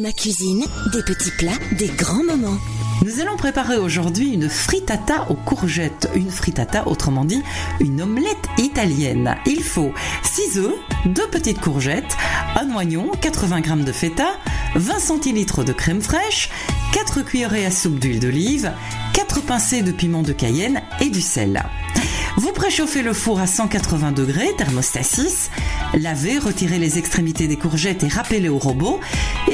Ma cuisine, des petits plats, des grands moments. Nous allons préparer aujourd'hui une frittata aux courgettes. Une frittata, autrement dit, une omelette italienne. Il faut 6 œufs, 2 petites courgettes, un oignon, 80 g de feta, 20 centilitres de crème fraîche, 4 cuillerées à soupe d'huile d'olive, 4 pincées de piment de Cayenne et du sel. Vous préchauffez le four à 180 degrés, thermostat 6. Lavez, retirez les extrémités des courgettes et râpez-les au robot.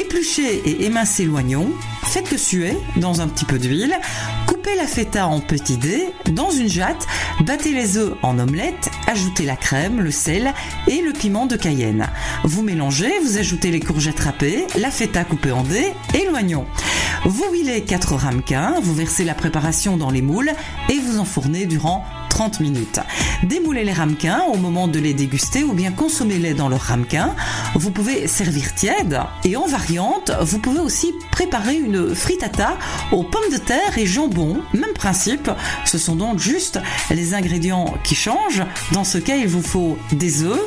Épluchez et émincez l'oignon. Faites-le suer dans un petit peu d'huile. Coupez la feta en petits dés dans une jatte. Battez les œufs en omelette. Ajoutez la crème, le sel et le piment de Cayenne. Vous mélangez, vous ajoutez les courgettes râpées, la feta coupée en dés et l'oignon. Vous huilez 4 ramequins, vous versez la préparation dans les moules et vous enfournez durant 30 minutes. Démoulez les ramequins au moment de les déguster ou bien consommez-les dans leur ramequin. Vous pouvez servir tiède et en variante, vous pouvez aussi préparer une frittata aux pommes de terre et jambon. Même principe, ce sont donc juste les ingrédients qui changent. Dans ce cas, il vous faut des œufs,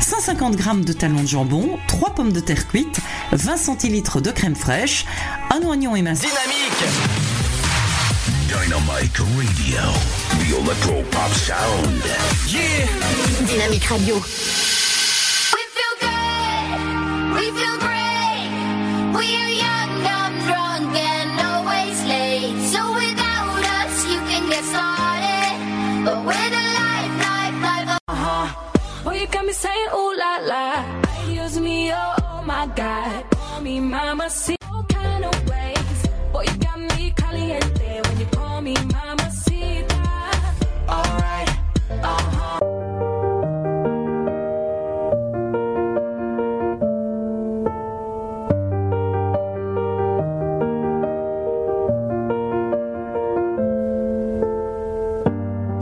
150 g de talons de jambon, 3 pommes de terre cuites, 20 centilitres de crème fraîche, un oignon émincé. Dynamite Radio. The Electro Pop Sound. Dynamique Radio. We feel good. We We feel great. We are young, dumb, drunk, and always late. So without us, you can get started. But with a life, life, life. Uh-huh. Boy, you got me saying ooh la la. Ideas me, oh, oh my god. Call me mama, see all kind of ways. Boy, you got me caliente when you call me mama, see that. Alright, uh-huh.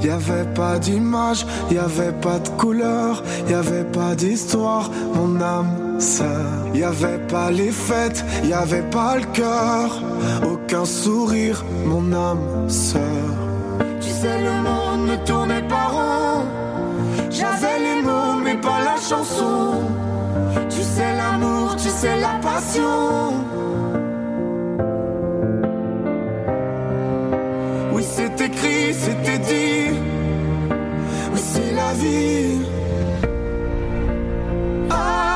Y avait pas d'image, y avait pas de couleur, y avait pas d'histoire, mon âme sœur. Y avait pas les fêtes, y avait pas le cœur, aucun sourire, mon âme sœur. Tu sais, le monde ne tournait pas rond. J'avais les mots, mais pas la chanson. Tu sais, l'amour, tu sais, la passion. Oui, c'est écrit, c'était dit. Oui, c'est la vie. Avant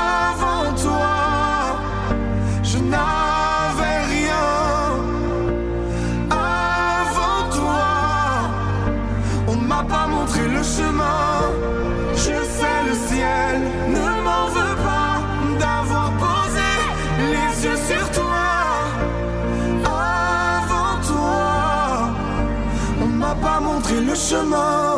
chemin.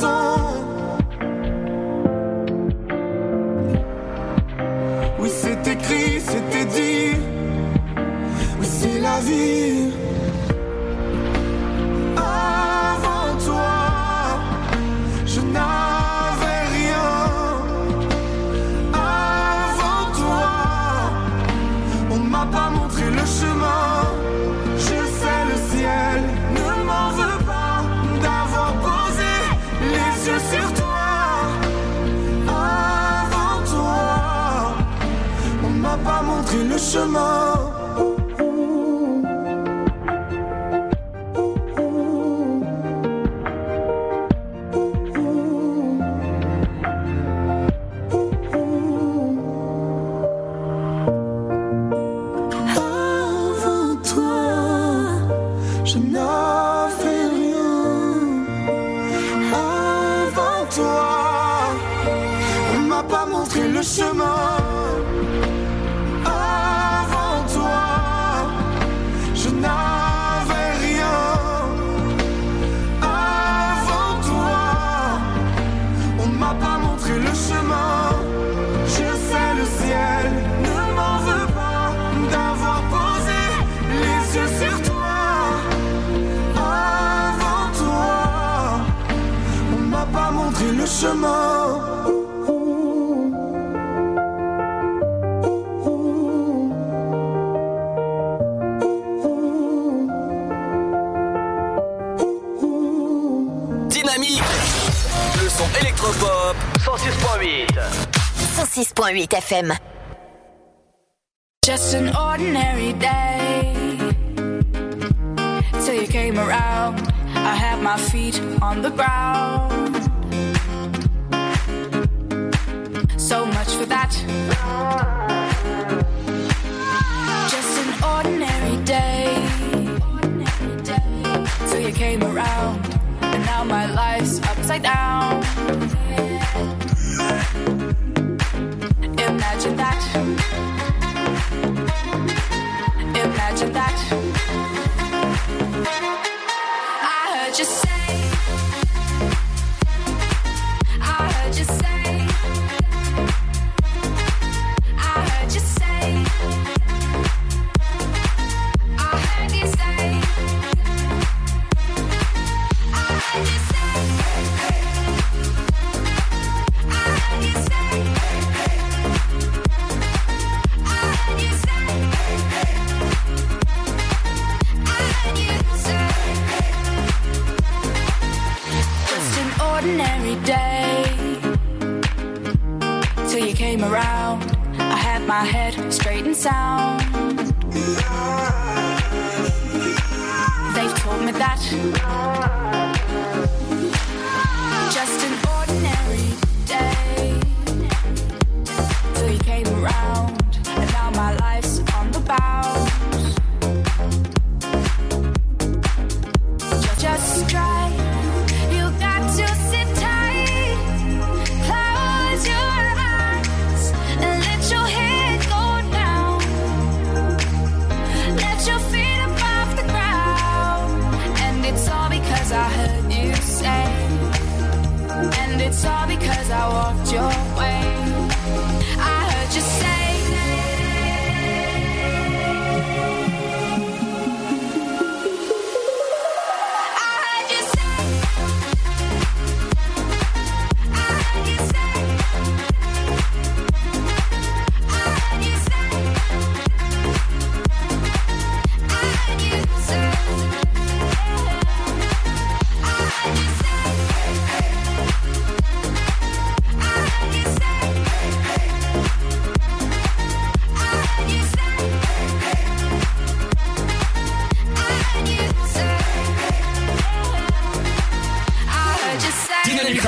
Toutes chemin. 106.8 FM.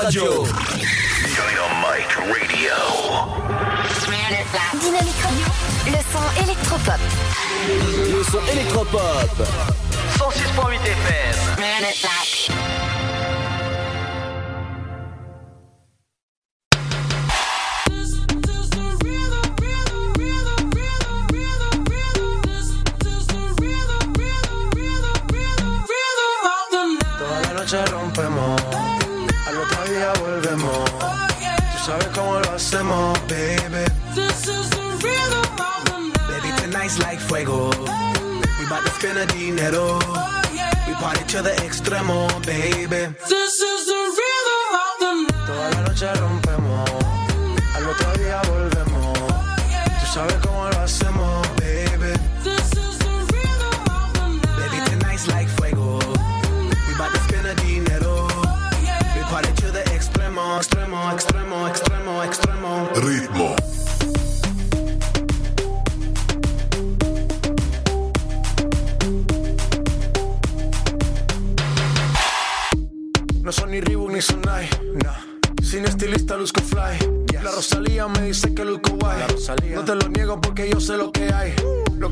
Radio. Dynamite Radio. Dynamique Radio, le son électropop. Le son électropop. 106.8 FM. the dinero. Oh, yeah. We party to the extremo, baby. This is the rhythm of the night. Toda la noche rompemos. Al otro día volvemos. Oh, yeah. Tú sabes cómo lo hacemos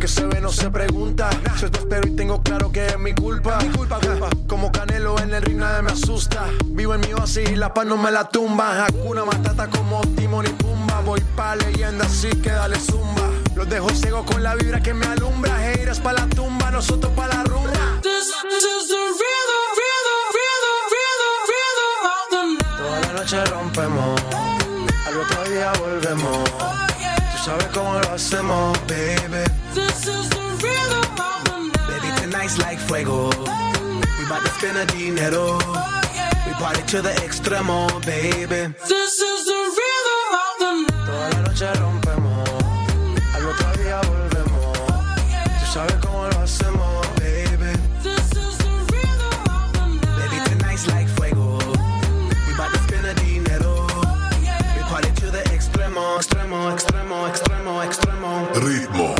que se ve no se pregunta. Yo te espero y tengo claro que es mi culpa. Mi culpa, Como Canelo en el ring nadie me asusta. Vivo en mi oasis y la paz no me la tumba. Hakuna Matata como Timon y Pumba. Voy pa' leyenda así que dale zumba. Los dejo ciego con la vibra que me alumbra. Haters pa' la tumba, nosotros pa' la rumba. Toda la noche rompemos, al otro día volvemos. Tú sabes cómo lo hacemos, baby. Baby, tonight's like fuego. We bout to spend the dinero. We party to the extremo, baby. Toda la noche rompemos, al otro día volvemos. Tú sabes cómo lo hacemos, baby. This is the rhythm of the night. Baby, tonight's like fuego. We bout to spend the dinero. We party to the extremo, extremo, extremo, extremo, extremo. Ritmo.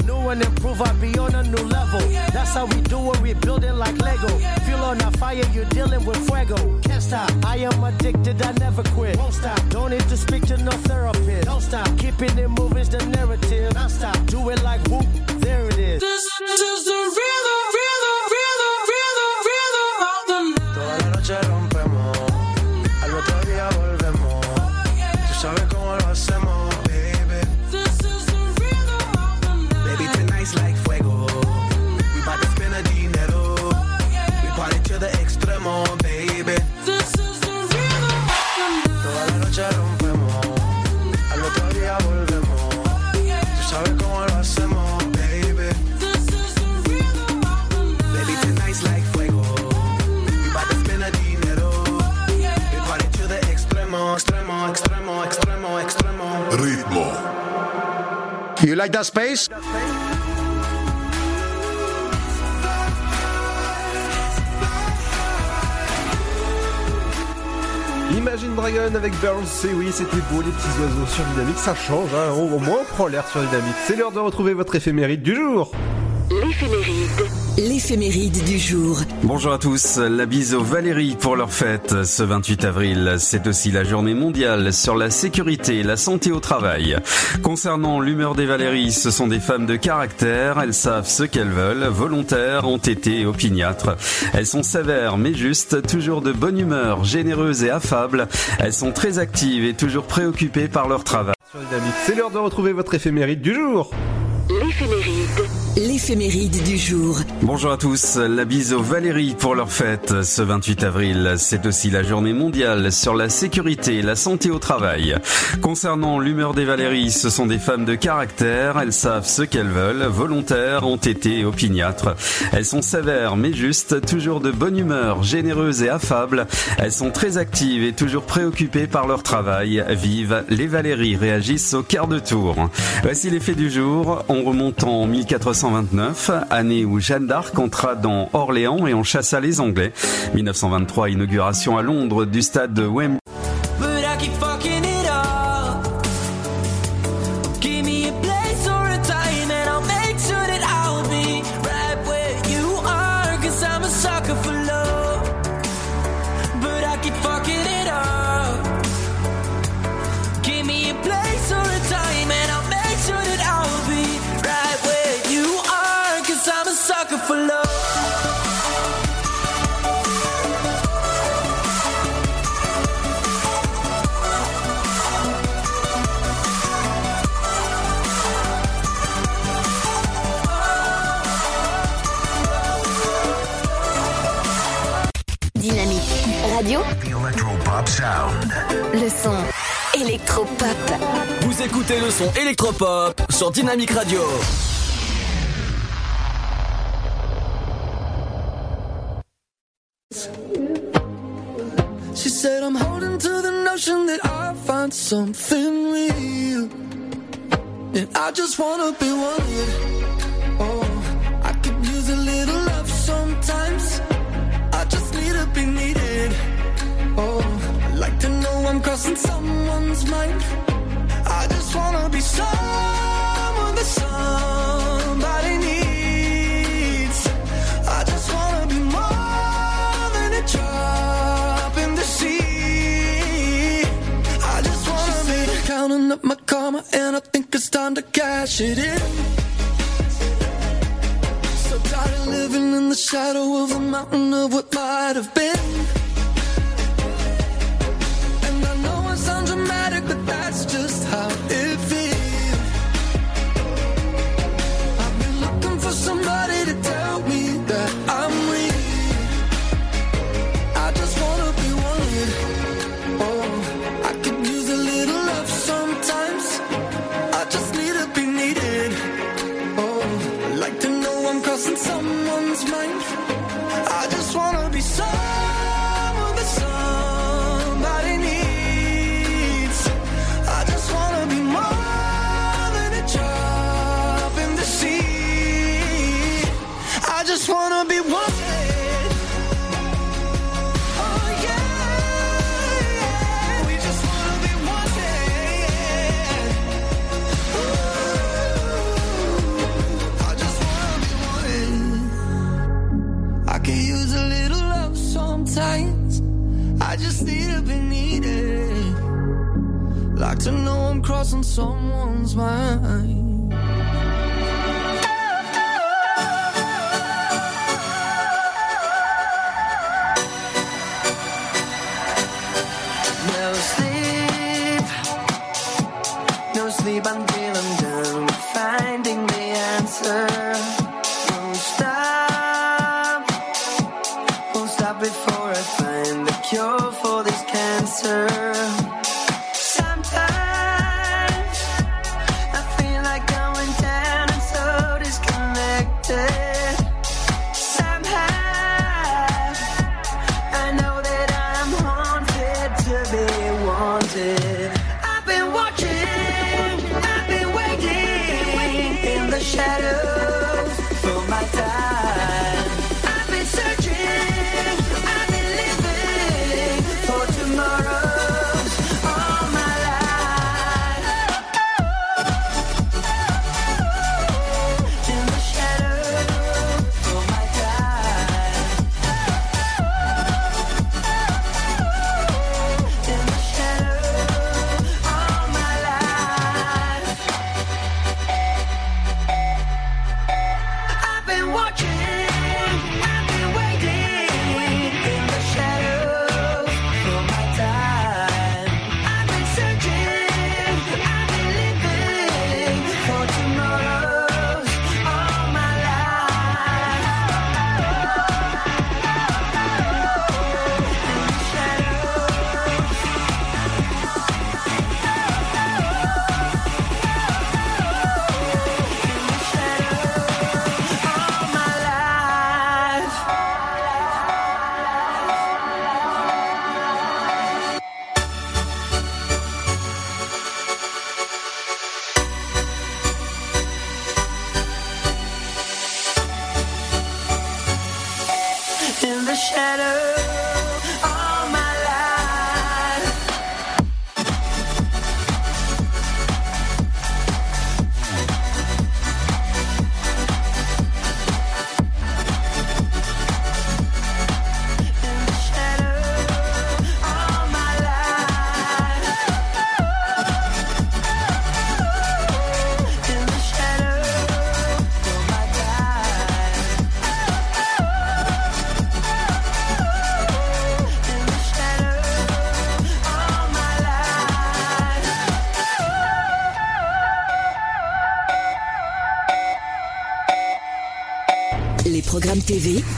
New and improve, I be on a new level. That's how we do it, we build it like Lego. Feel on a fire, you're dealing with fuego. Can't stop, I am addicted, I never quit. Won't stop, don't need to speak to no therapist. Don't stop, keeping it moving's the narrative. Non stop, do it like whoop, there it is. This is the rhythm, rhythm, You like that space? Imagine Dragon avec Burns, c'est oui, c'était beau les petits oiseaux sur Dynamique, ça change, hein, au moins on prend l'air sur Dynamique. C'est l'heure de retrouver votre éphéméride du jour. L'éphéméride. Du jour. Bonjour à tous, la bise aux Valérie pour leur fête ce 28 avril. C'est aussi la journée mondiale sur la sécurité et la santé au travail. Concernant l'humeur des Valéries, ce sont des femmes de caractère, elles savent ce qu'elles veulent, volontaires, entêtées opiniâtres. Elles sont sévères mais justes, toujours de bonne humeur, généreuses et affables. Elles sont très actives et toujours préoccupées par leur travail. C'est l'heure de retrouver votre éphéméride du jour. L'éphéméride. Du jour. Bonjour à tous, la bise aux Valérie pour leur fête ce 28 avril. C'est aussi la journée mondiale sur la sécurité et la santé au travail. Concernant l'humeur des Valéries, ce sont des femmes de caractère, elles savent ce qu'elles veulent, volontaires, entêtées opiniâtres. Elles sont sévères mais justes, toujours de bonne humeur, généreuses et affables. Elles sont très actives et toujours préoccupées par leur travail. Vive les Valéries réagissent au quart de tour. Voici les faits du jour. On remonte en 1429, année où Jeanne d'Arc entra dans Orléans et en chassa les Anglais. 1923, inauguration à Londres du stade de Wembley. Sound. Le son. Électropop. Vous écoutez le son électropop sur Dynamic Radio. She said, I'm holding to the notion that I'll find something real. And I just wanna be wanted. Oh, I could use a little love sometimes. I just need to be needed. Oh, I like to know I'm crossing someone's mind. I just wanna be someone that somebody needs. I just wanna be more than a drop in the sea. I just wanna be counting up my karma, and I think it's time to cash it in. So tired of living in the shadow of the mountain of what might have been. That's just how it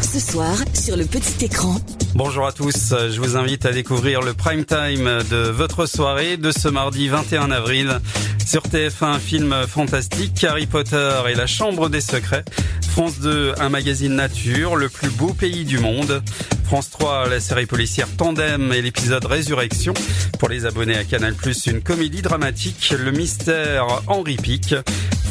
Ce soir, sur le petit écran. Bonjour à tous, je vous invite à découvrir le prime time de votre soirée de ce mardi 21 avril. Sur TF1, film fantastique, Harry Potter et la Chambre des Secrets. France 2, un magazine nature, le plus beau pays du monde. France 3, la série policière Tandem et l'épisode Résurrection. Pour les abonnés à Canal+, une comédie dramatique, Le mystère Henri Pic.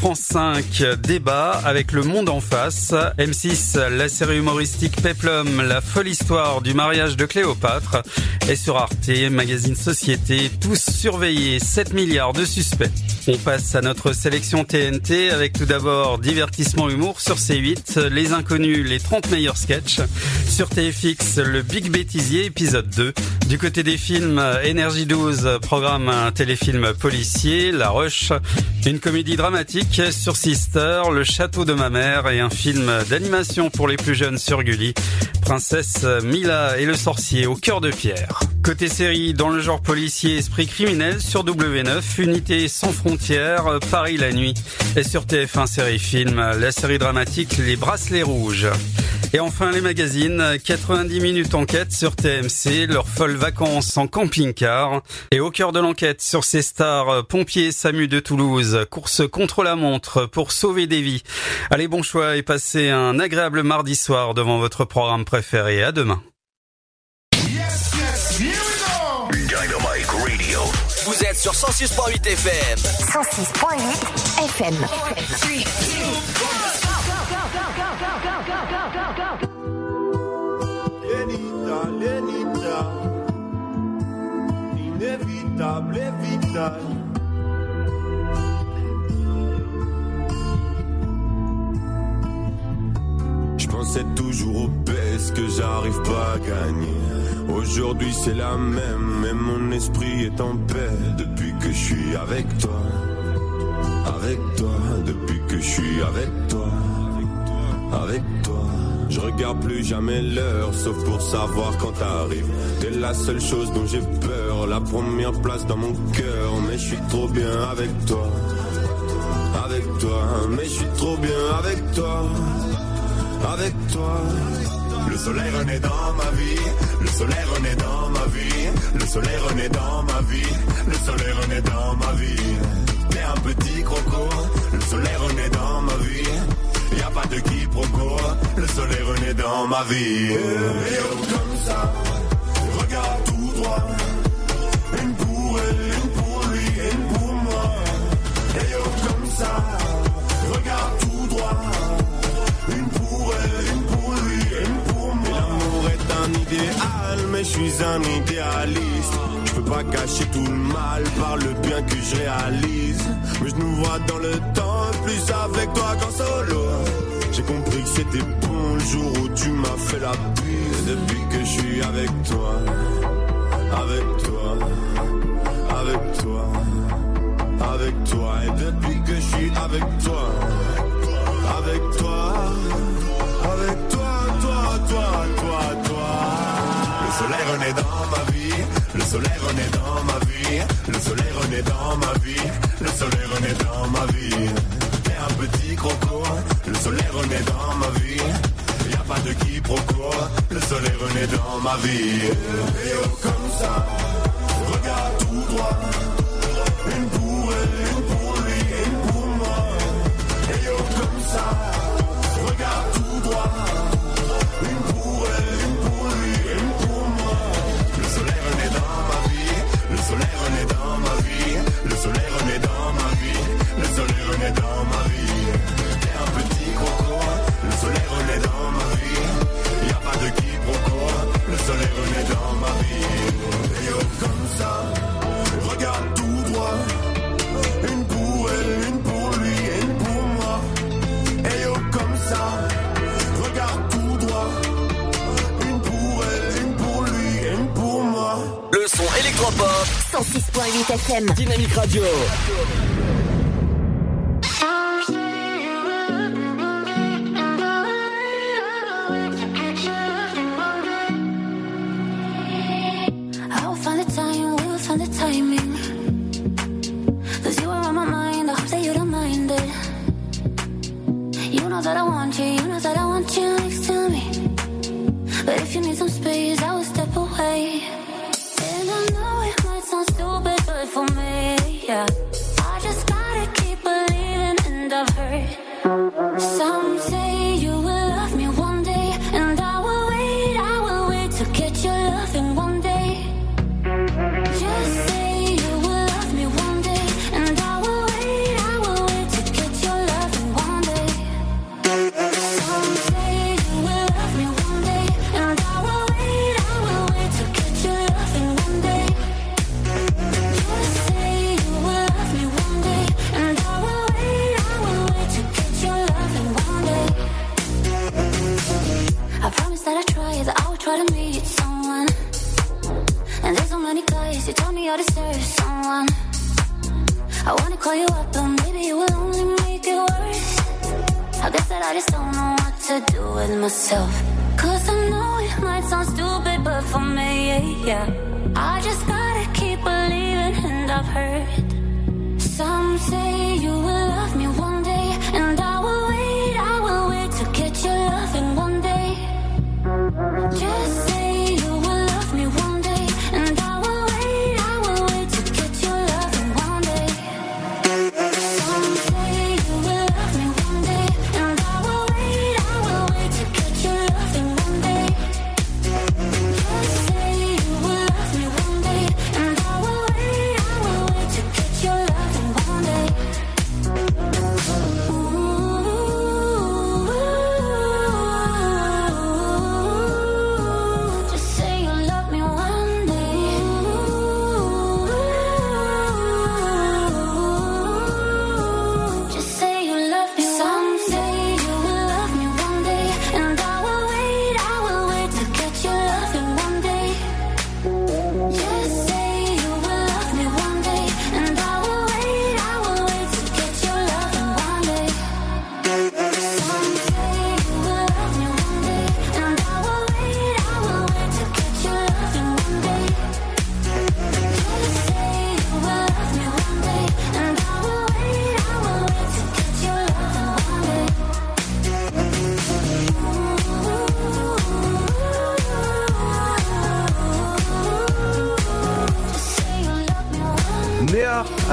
France 5, débat avec le monde en face. M6, la série humoristique Peplum, la folle histoire du mariage de Cléopâtre. Et sur Arte, magazine Société, tous surveillés, 7 milliards de suspects. On passe à notre sélection TNT avec tout d'abord divertissement humour sur C8, Les Inconnus, les 30 meilleurs sketchs. Sur TFX, le Big Bêtisier, épisode 2. Du côté des films, Énergie 12, programme un téléfilm policier, La Rush, une comédie dramatique sur Sister, Le Château de ma mère et un film d'animation pour les plus jeunes sur Gulli, Princesse Mila et le sorcier au cœur de pierre. Côté série, dans le genre policier esprit criminel sur W9, Unité sans frontières, Paris la nuit. Et sur TF1 série film, la série dramatique Les Bracelets Rouges. Et enfin les magazines, 90 minutes enquête sur TMC, leurs folles vacances en camping-car. Et au cœur de l'enquête sur ces stars, pompiers SAMU de Toulouse, course contre la montre pour sauver des vies. Allez bon choix et passez un agréable mardi soir devant votre programme préféré. À demain. Radio. Vous êtes sur 106.8 FM. 106.8 FM. Lenita, Lenita, inévitable, vital. Je pensais toujours au best que j'arrive pas à gagner. Aujourd'hui c'est la même, mais mon esprit est en paix depuis que je suis avec toi. Avec toi, depuis que je suis avec toi. Avec toi. Je regarde plus jamais l'heure, sauf pour savoir quand t'arrives. T'es la seule chose dont j'ai peur, la première place dans mon cœur. Mais je suis trop bien avec toi. Avec toi, mais je suis trop bien avec toi avec toi. Le soleil renaît dans ma vie, le soleil renaît dans ma vie, le soleil renaît dans ma vie, le soleil renaît dans ma vie. T'es un petit croco, le soleil renaît dans ma vie. Y a pas de quiproquo, le soleil renaît dans ma vie. Et oh, comme ça, regarde tout droit. Une pour elle, une pour lui, une pour moi. Et oh, comme ça. mais je suis un idéaliste. Je peux pas cacher tout le mal par le bien que je réalise. Mais je nous vois dans le temps, plus avec toi qu'en solo. J'ai compris que c'était bon le jour où tu m'as fait la bise. Depuis que je suis avec toi, avec toi, avec toi, avec toi. Et depuis que je suis avec toi. Le soleil renaît dans ma vie, le soleil renaît dans ma vie, le soleil renaît dans ma vie. T'es un petit croco, le soleil renaît dans ma vie. Y a pas de quiproquo, le soleil renaît dans ma vie. Et oh comme ça, regarde tout droit. 106.8 FM. Dynamique Radio.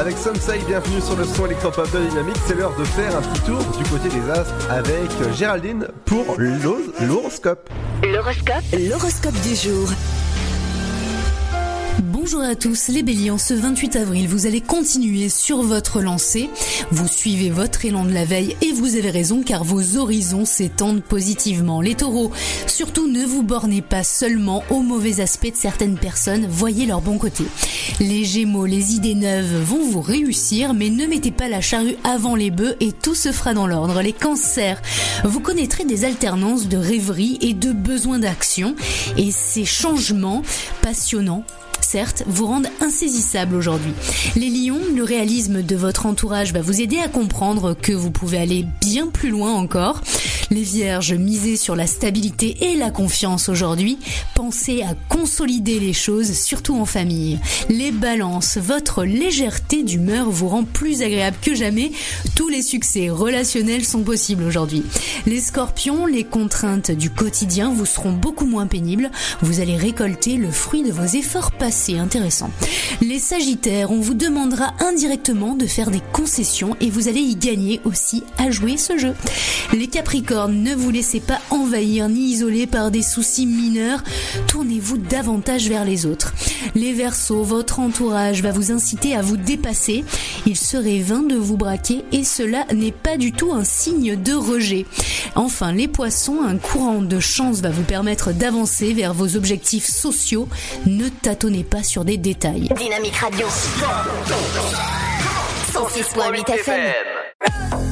avec Sonsai, bienvenue sur le son électropop Dynamique. C'est l'heure de faire un petit tour du côté des astres avec Géraldine pour l'horoscope. L'horoscope L'horoscope du jour. Bonjour à tous, les béliers, ce 28 avril, vous allez continuer sur votre lancée. Vous suivez votre élan de la veille et vous avez raison car vos horizons s'étendent positivement. Les taureaux, surtout ne vous bornez pas seulement aux mauvais aspects de certaines personnes, voyez leur bon côté. Les gémeaux, les idées neuves vont vous réussir, mais ne mettez pas la charrue avant les bœufs et tout se fera dans l'ordre. Les cancers, vous connaîtrez des alternances de rêverie et de besoin d'action et ces changements passionnants certes, vous rendent insaisissable aujourd'hui. Les lions, le réalisme de votre entourage va vous aider à comprendre que vous pouvez aller bien plus loin encore. Les vierges, misez sur la stabilité et la confiance aujourd'hui. Pensez à consolider les choses, surtout en famille. Les balances, votre légèreté d'humeur vous rend plus agréable que jamais. Tous les succès relationnels sont possibles aujourd'hui. Les scorpions, les contraintes du quotidien vous seront beaucoup moins pénibles. Vous allez récolter le fruit de vos efforts passés intéressant. Les Sagittaires, on vous demandera indirectement de faire des concessions et vous allez y gagner aussi à jouer ce jeu. Les Capricornes, ne vous laissez pas envahir ni isoler par des soucis mineurs, tournez-vous davantage vers les autres. Les Verseaux, votre entourage va vous inciter à vous dépasser, il serait vain de vous braquer et cela n'est pas du tout un signe de rejet. Enfin, les Poissons, un courant de chance va vous permettre d'avancer vers vos objectifs sociaux, ne tâtonnez pas sur des détails. Dynamique Radio. 106.8 FM.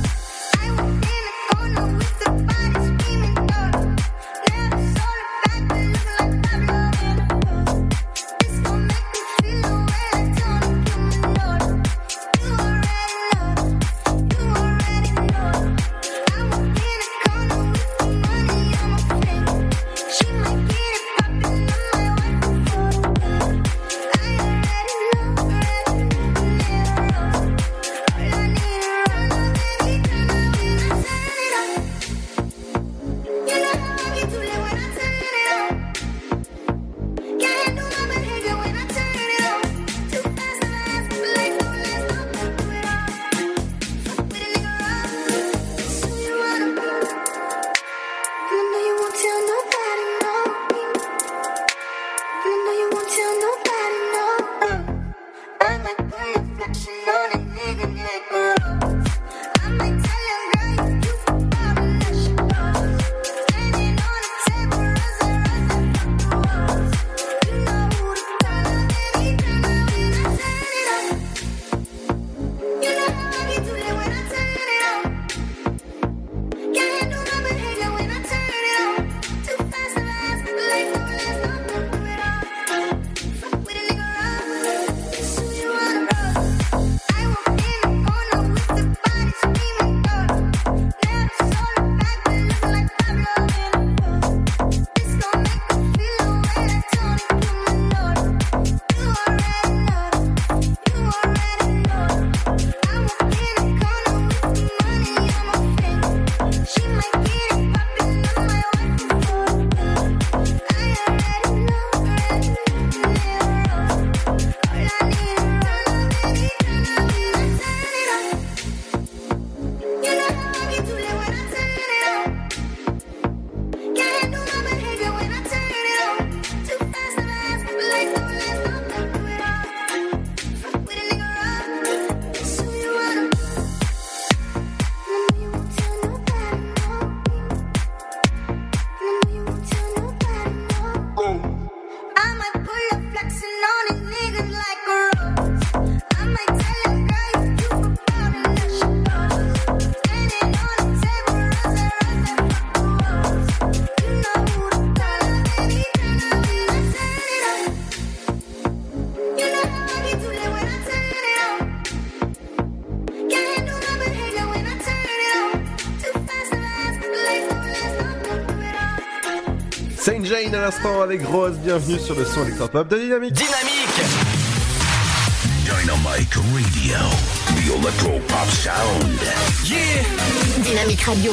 L'instant avec Rose, bienvenue sur le son électropop de Dynamique. Dynamique Dynamique Radio. The Electropop Sound. Yeah Dynamique Radio.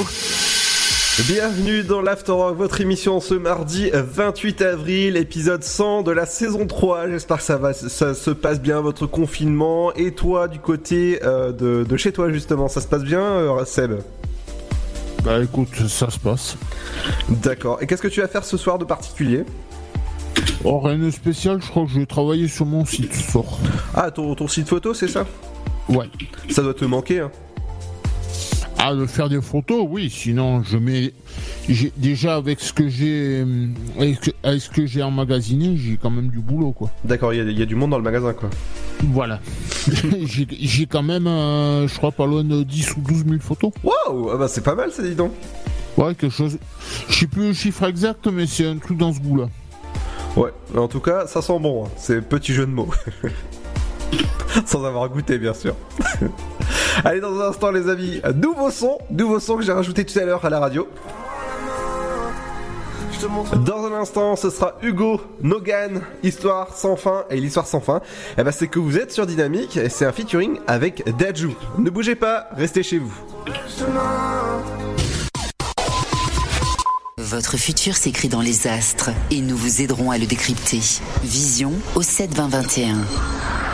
Bienvenue dans l'After Rock, votre émission ce mardi 28 avril, épisode 100 de la saison 3. J'espère que ça va, ça se passe bien votre confinement. Et toi, du côté euh, de, de chez toi justement, ça se passe bien, euh, Seb? Bah écoute, ça se passe. D'accord. Et qu'est-ce que tu vas faire ce soir de particulier Oh, rien de spécial, je crois que je vais travailler sur mon site ce soir. Ah, ton, ton site photo, c'est ça Ouais. Ça doit te manquer, hein. Ah, de faire des photos, oui, sinon je mets. Déjà, avec ce que j'ai. euh, Avec, avec ce que j'ai emmagasiné, j'ai quand même du boulot, quoi. D'accord, il y, a- il y a du monde dans le magasin, quoi. Voilà. j'ai j'ai quand même, euh, je crois, pas loin de 10 ou 12 000 photos. Waouh Ah bah c'est pas mal, ça, dis donc. Ouais, quelque chose. Je sais plus le chiffre exact, mais c'est un truc dans ce goût-là. Ouais, mais en tout cas, ça sent bon. hein. C'est petit jeu de mots. Sans avoir goûté, bien sûr. Allez, dans un instant, les amis, nouveau son, nouveau son que j'ai rajouté tout à l'heure à la radio. Dans un instant, ce sera Hugo Nogan, Histoire sans fin. Et l'histoire sans fin, eh ben, c'est que vous êtes sur Dynamique et c'est un featuring avec Daju. Ne bougez pas, restez chez vous. Votre futur s'écrit dans les astres et nous vous aiderons à le décrypter. Vision au 72021.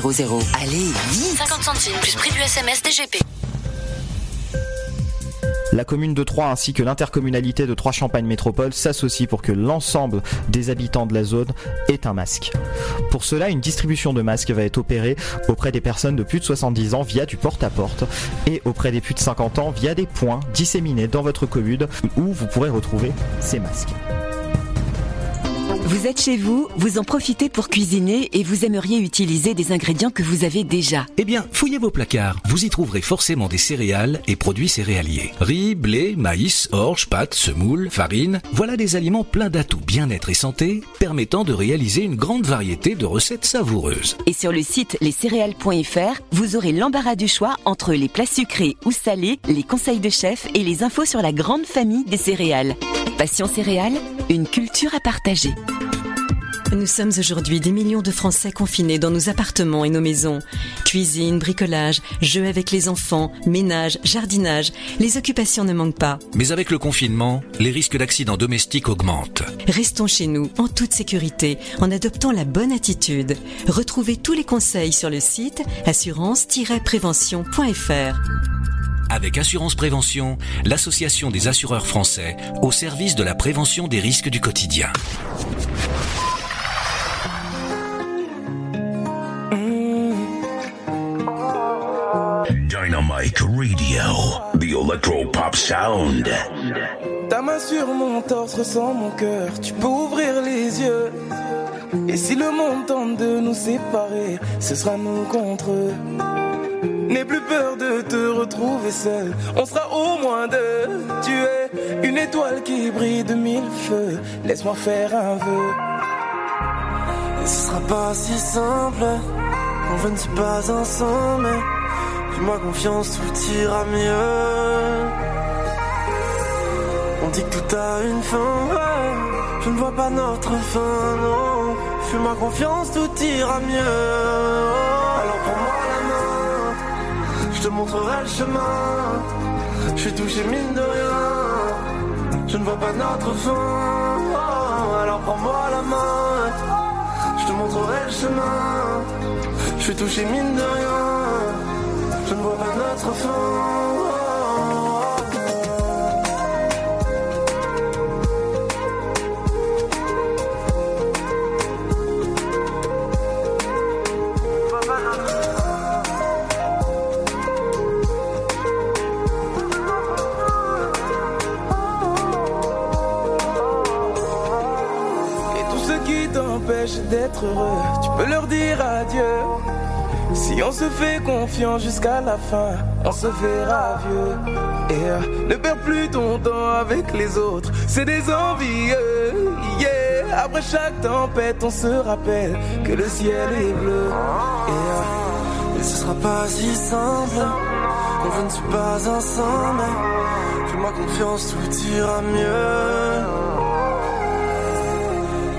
61000. Allez, vite 50 centimes plus prix du SMS DGP. La commune de Troyes ainsi que l'intercommunalité de Troyes-Champagne Métropole s'associent pour que l'ensemble des habitants de la zone ait un masque. Pour cela, une distribution de masques va être opérée auprès des personnes de plus de 70 ans via du porte-à-porte et auprès des plus de 50 ans via des points disséminés dans votre commune où vous pourrez retrouver ces masques. Vous êtes chez vous, vous en profitez pour cuisiner et vous aimeriez utiliser des ingrédients que vous avez déjà. Eh bien, fouillez vos placards. Vous y trouverez forcément des céréales et produits céréaliers. Riz, blé, maïs, orge, pâtes, semoule, farine. Voilà des aliments pleins d'atouts bien-être et santé, permettant de réaliser une grande variété de recettes savoureuses. Et sur le site lescéréales.fr, vous aurez l'embarras du choix entre les plats sucrés ou salés, les conseils de chef et les infos sur la grande famille des céréales. Passion céréales, une culture à partager. Nous sommes aujourd'hui des millions de Français confinés dans nos appartements et nos maisons. Cuisine, bricolage, jeux avec les enfants, ménage, jardinage, les occupations ne manquent pas. Mais avec le confinement, les risques d'accidents domestiques augmentent. Restons chez nous en toute sécurité en adoptant la bonne attitude. Retrouvez tous les conseils sur le site assurance-prévention.fr. Avec Assurance Prévention, l'association des assureurs français au service de la prévention des risques du quotidien. Dynamite Radio, the electro pop sound. Ta main sur mon torse ressent mon cœur, tu peux ouvrir les yeux. Et si le monde tente de nous séparer, ce sera nous contre eux. N'aie plus peur de te retrouver seul, on sera au moins deux. Tu es une étoile qui brille de mille feux, laisse-moi faire un vœu. Ce sera pas si simple je ne suis pas ensemble. Fais-moi confiance, tout ira mieux. On dit que tout a une fin, je ne vois pas notre fin, non. Fais-moi confiance, tout ira mieux. Alors prends-moi la main, je te montrerai le chemin. Je suis touché mine de rien, je ne vois pas notre fin. Oh, alors prends-moi la main, je te montrerai le chemin. Je suis touché mine de rien, je ne vois pas notre fin. D'être heureux, tu peux leur dire adieu. Si on se fait confiant jusqu'à la fin, on se verra vieux. Et euh, ne perds plus ton temps avec les autres, c'est des envieux. Yeah. Après chaque tempête, on se rappelle que le ciel est bleu. Et. Euh, Mais ce sera pas si simple quand je ne suis pas ensemble. Fais-moi confiance, tout ira mieux.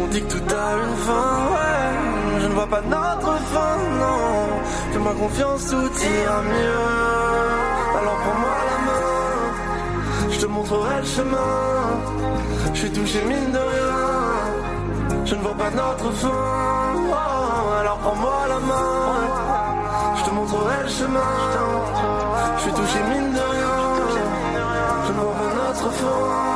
On dit que tout a une fin, ouais. Je ne vois pas notre fin, non. Fais-moi confiance, tout ira mieux. Alors prends-moi la main, je te montrerai le chemin. Je suis touché, mine de rien, je ne vois pas notre fin. Alors prends-moi la main, je te montrerai le chemin. Je suis touché, mine de rien, je ne vois pas notre fin.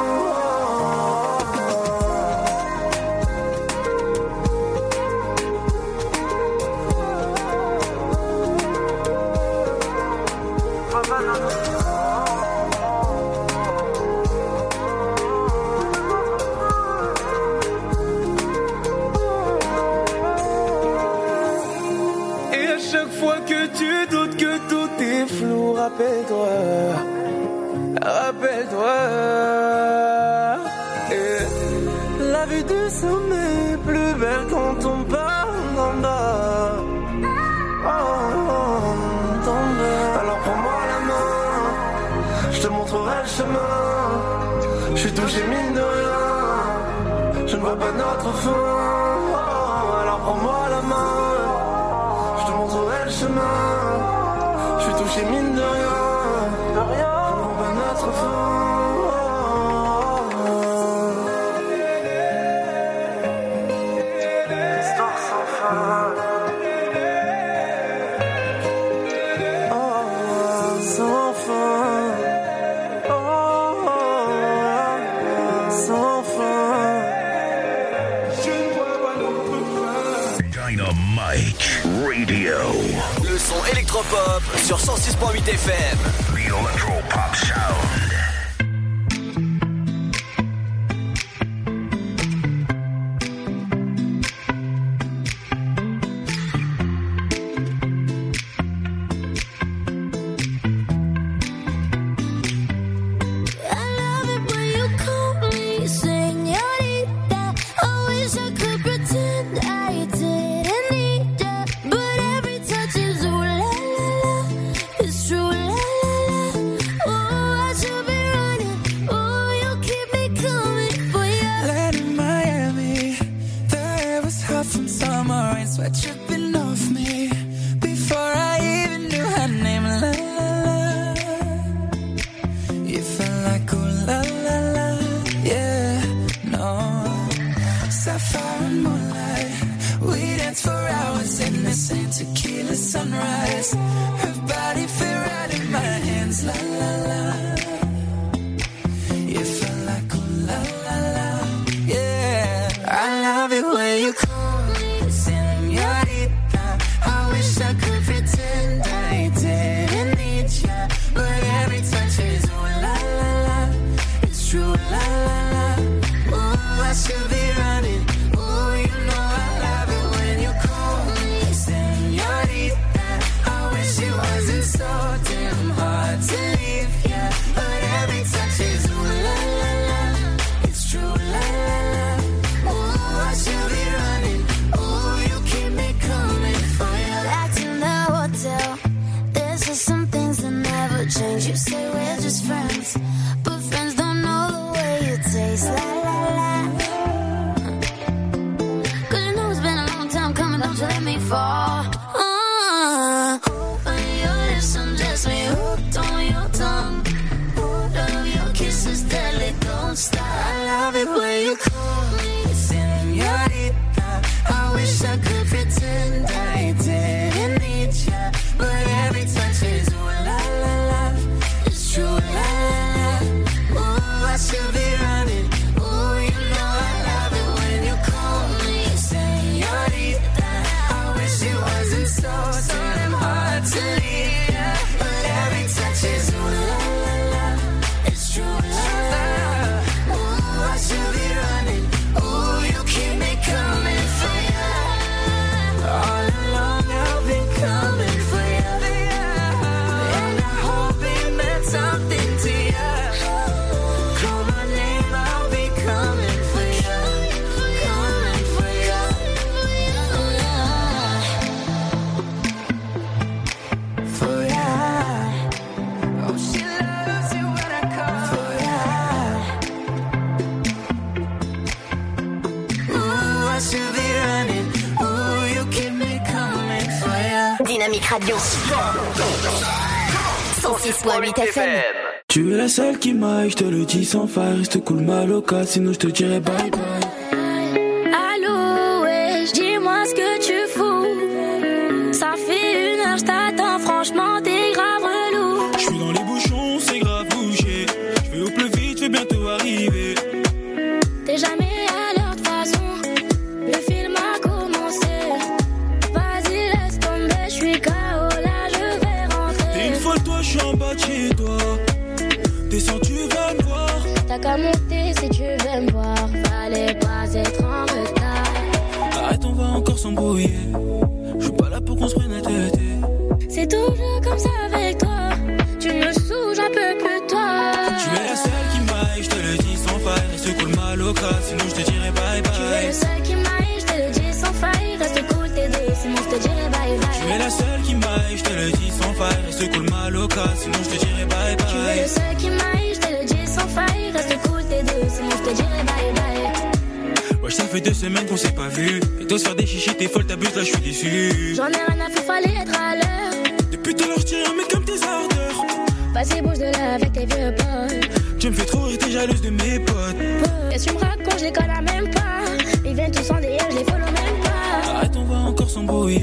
touché mine. 92.8 FM. 106.8 FM. Tu es la seule qui m'aille, je te le dis sans faille, reste cool ma loca, sinon je te dirai bye bye. Fait deux semaines qu'on s'est pas vu. Et toi, se faire des chichis, t'es folle, t'abuses, là, je suis déçu. J'en ai rien à faire, fallait être à l'heure. Depuis tout l'heure, je un mec comme tes ardeurs. Vas-y, bouge de là avec tes vieux potes. Tu me fais trop rire, t'es jalouse de mes potes. Que tu me racontes, je les connais même pas. Ils viennent tous en délire, je les follow même pas. Arrête, on va encore s'embrouiller.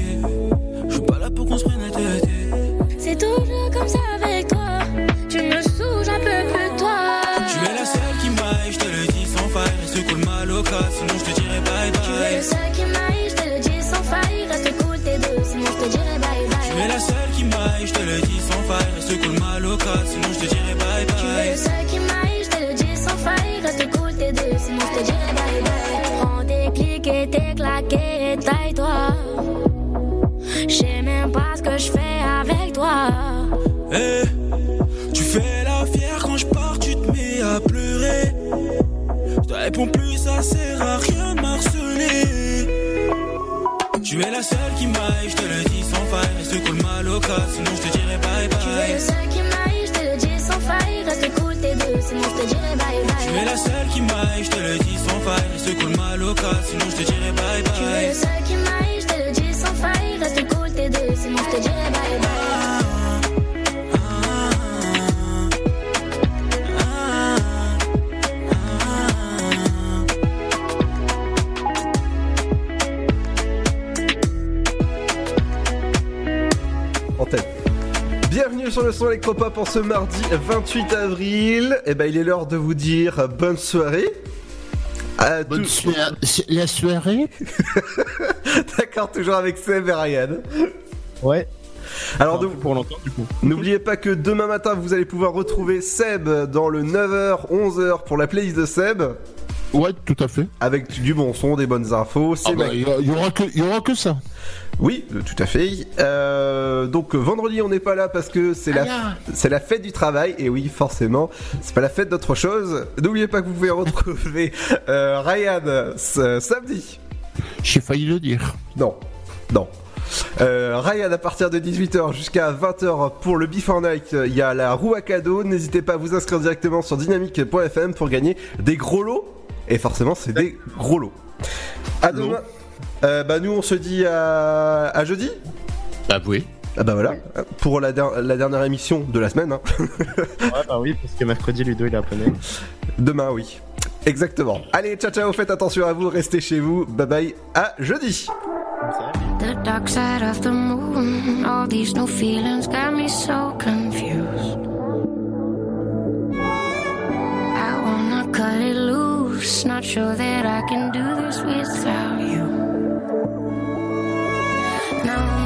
Tu es le bye. seul qui m'aille, je te le dis sans faille. Reste cool, t'es deux, sinon je te dirai bye bye. Tu es la seule qui m'aille, je te le dis sans faille. Reste cool ma loca, sinon je te dirai bye Tu es le bye. seul qui m'aille, je te le dis sans faille. Reste cool, t'es deux, sinon je te dirai bye bye. Sinon je te dirai bye Tu es le bye. seul qui m'aille, je te le dis sans faille. Reste cool, t'es deux, sinon je te dirai bye Tu es bye. la seule qui m'aille, je te le dis sans faille. Reste cool ma loca, sinon je te dirai bye Tu es le bye. seul qui m'aille, je te le dis sans faille. Reste cool, t'es deux, sinon je te dirai bye bye. Bienvenue sur le son électropop en ce mardi 28 avril. Et ben il est l'heure de vous dire bonne soirée. À Bonne soirée. La soirée D'accord, toujours avec Seb et Ryan. Ouais. Alors de- pour longtemps du coup. N'oubliez pas que demain matin vous allez pouvoir retrouver Seb dans le 9h 11h pour la playlist de Seb. Ouais, tout à fait. Avec du bon son, des bonnes infos. c'est Ah bah, Il y, il aura que, il y aura que ça. Oui, euh, tout à fait. Euh, donc euh, vendredi on n'est pas là parce que c'est la Ah. c'est la fête du travail et oui forcément c'est pas la fête d'autre chose. N'oubliez pas que vous pouvez retrouver euh, Ryan ce- samedi. J'ai failli le dire. Non, non. Euh, Ryan à partir de 18h jusqu'à 20h pour le Before Night, il y a la roue à cadeaux. N'hésitez pas à vous inscrire directement sur dynamique.fm pour gagner des gros lots. Et forcément, c'est des gros lots. À demain. Euh, bah nous on se dit à, à jeudi. Ah oui. Ah bah voilà, pour la, der- la dernière émission de la semaine. hein. Ouais, bah oui, parce que mercredi, Ludo, il est à poney. Demain, oui. Exactement. Allez, ciao ciao, faites attention à vous, restez chez vous. Bye bye, à jeudi. The dark side of the moon. All these new feelings got me so confused. I wanna cut it loose. close. Not sure that I can do this without you. Now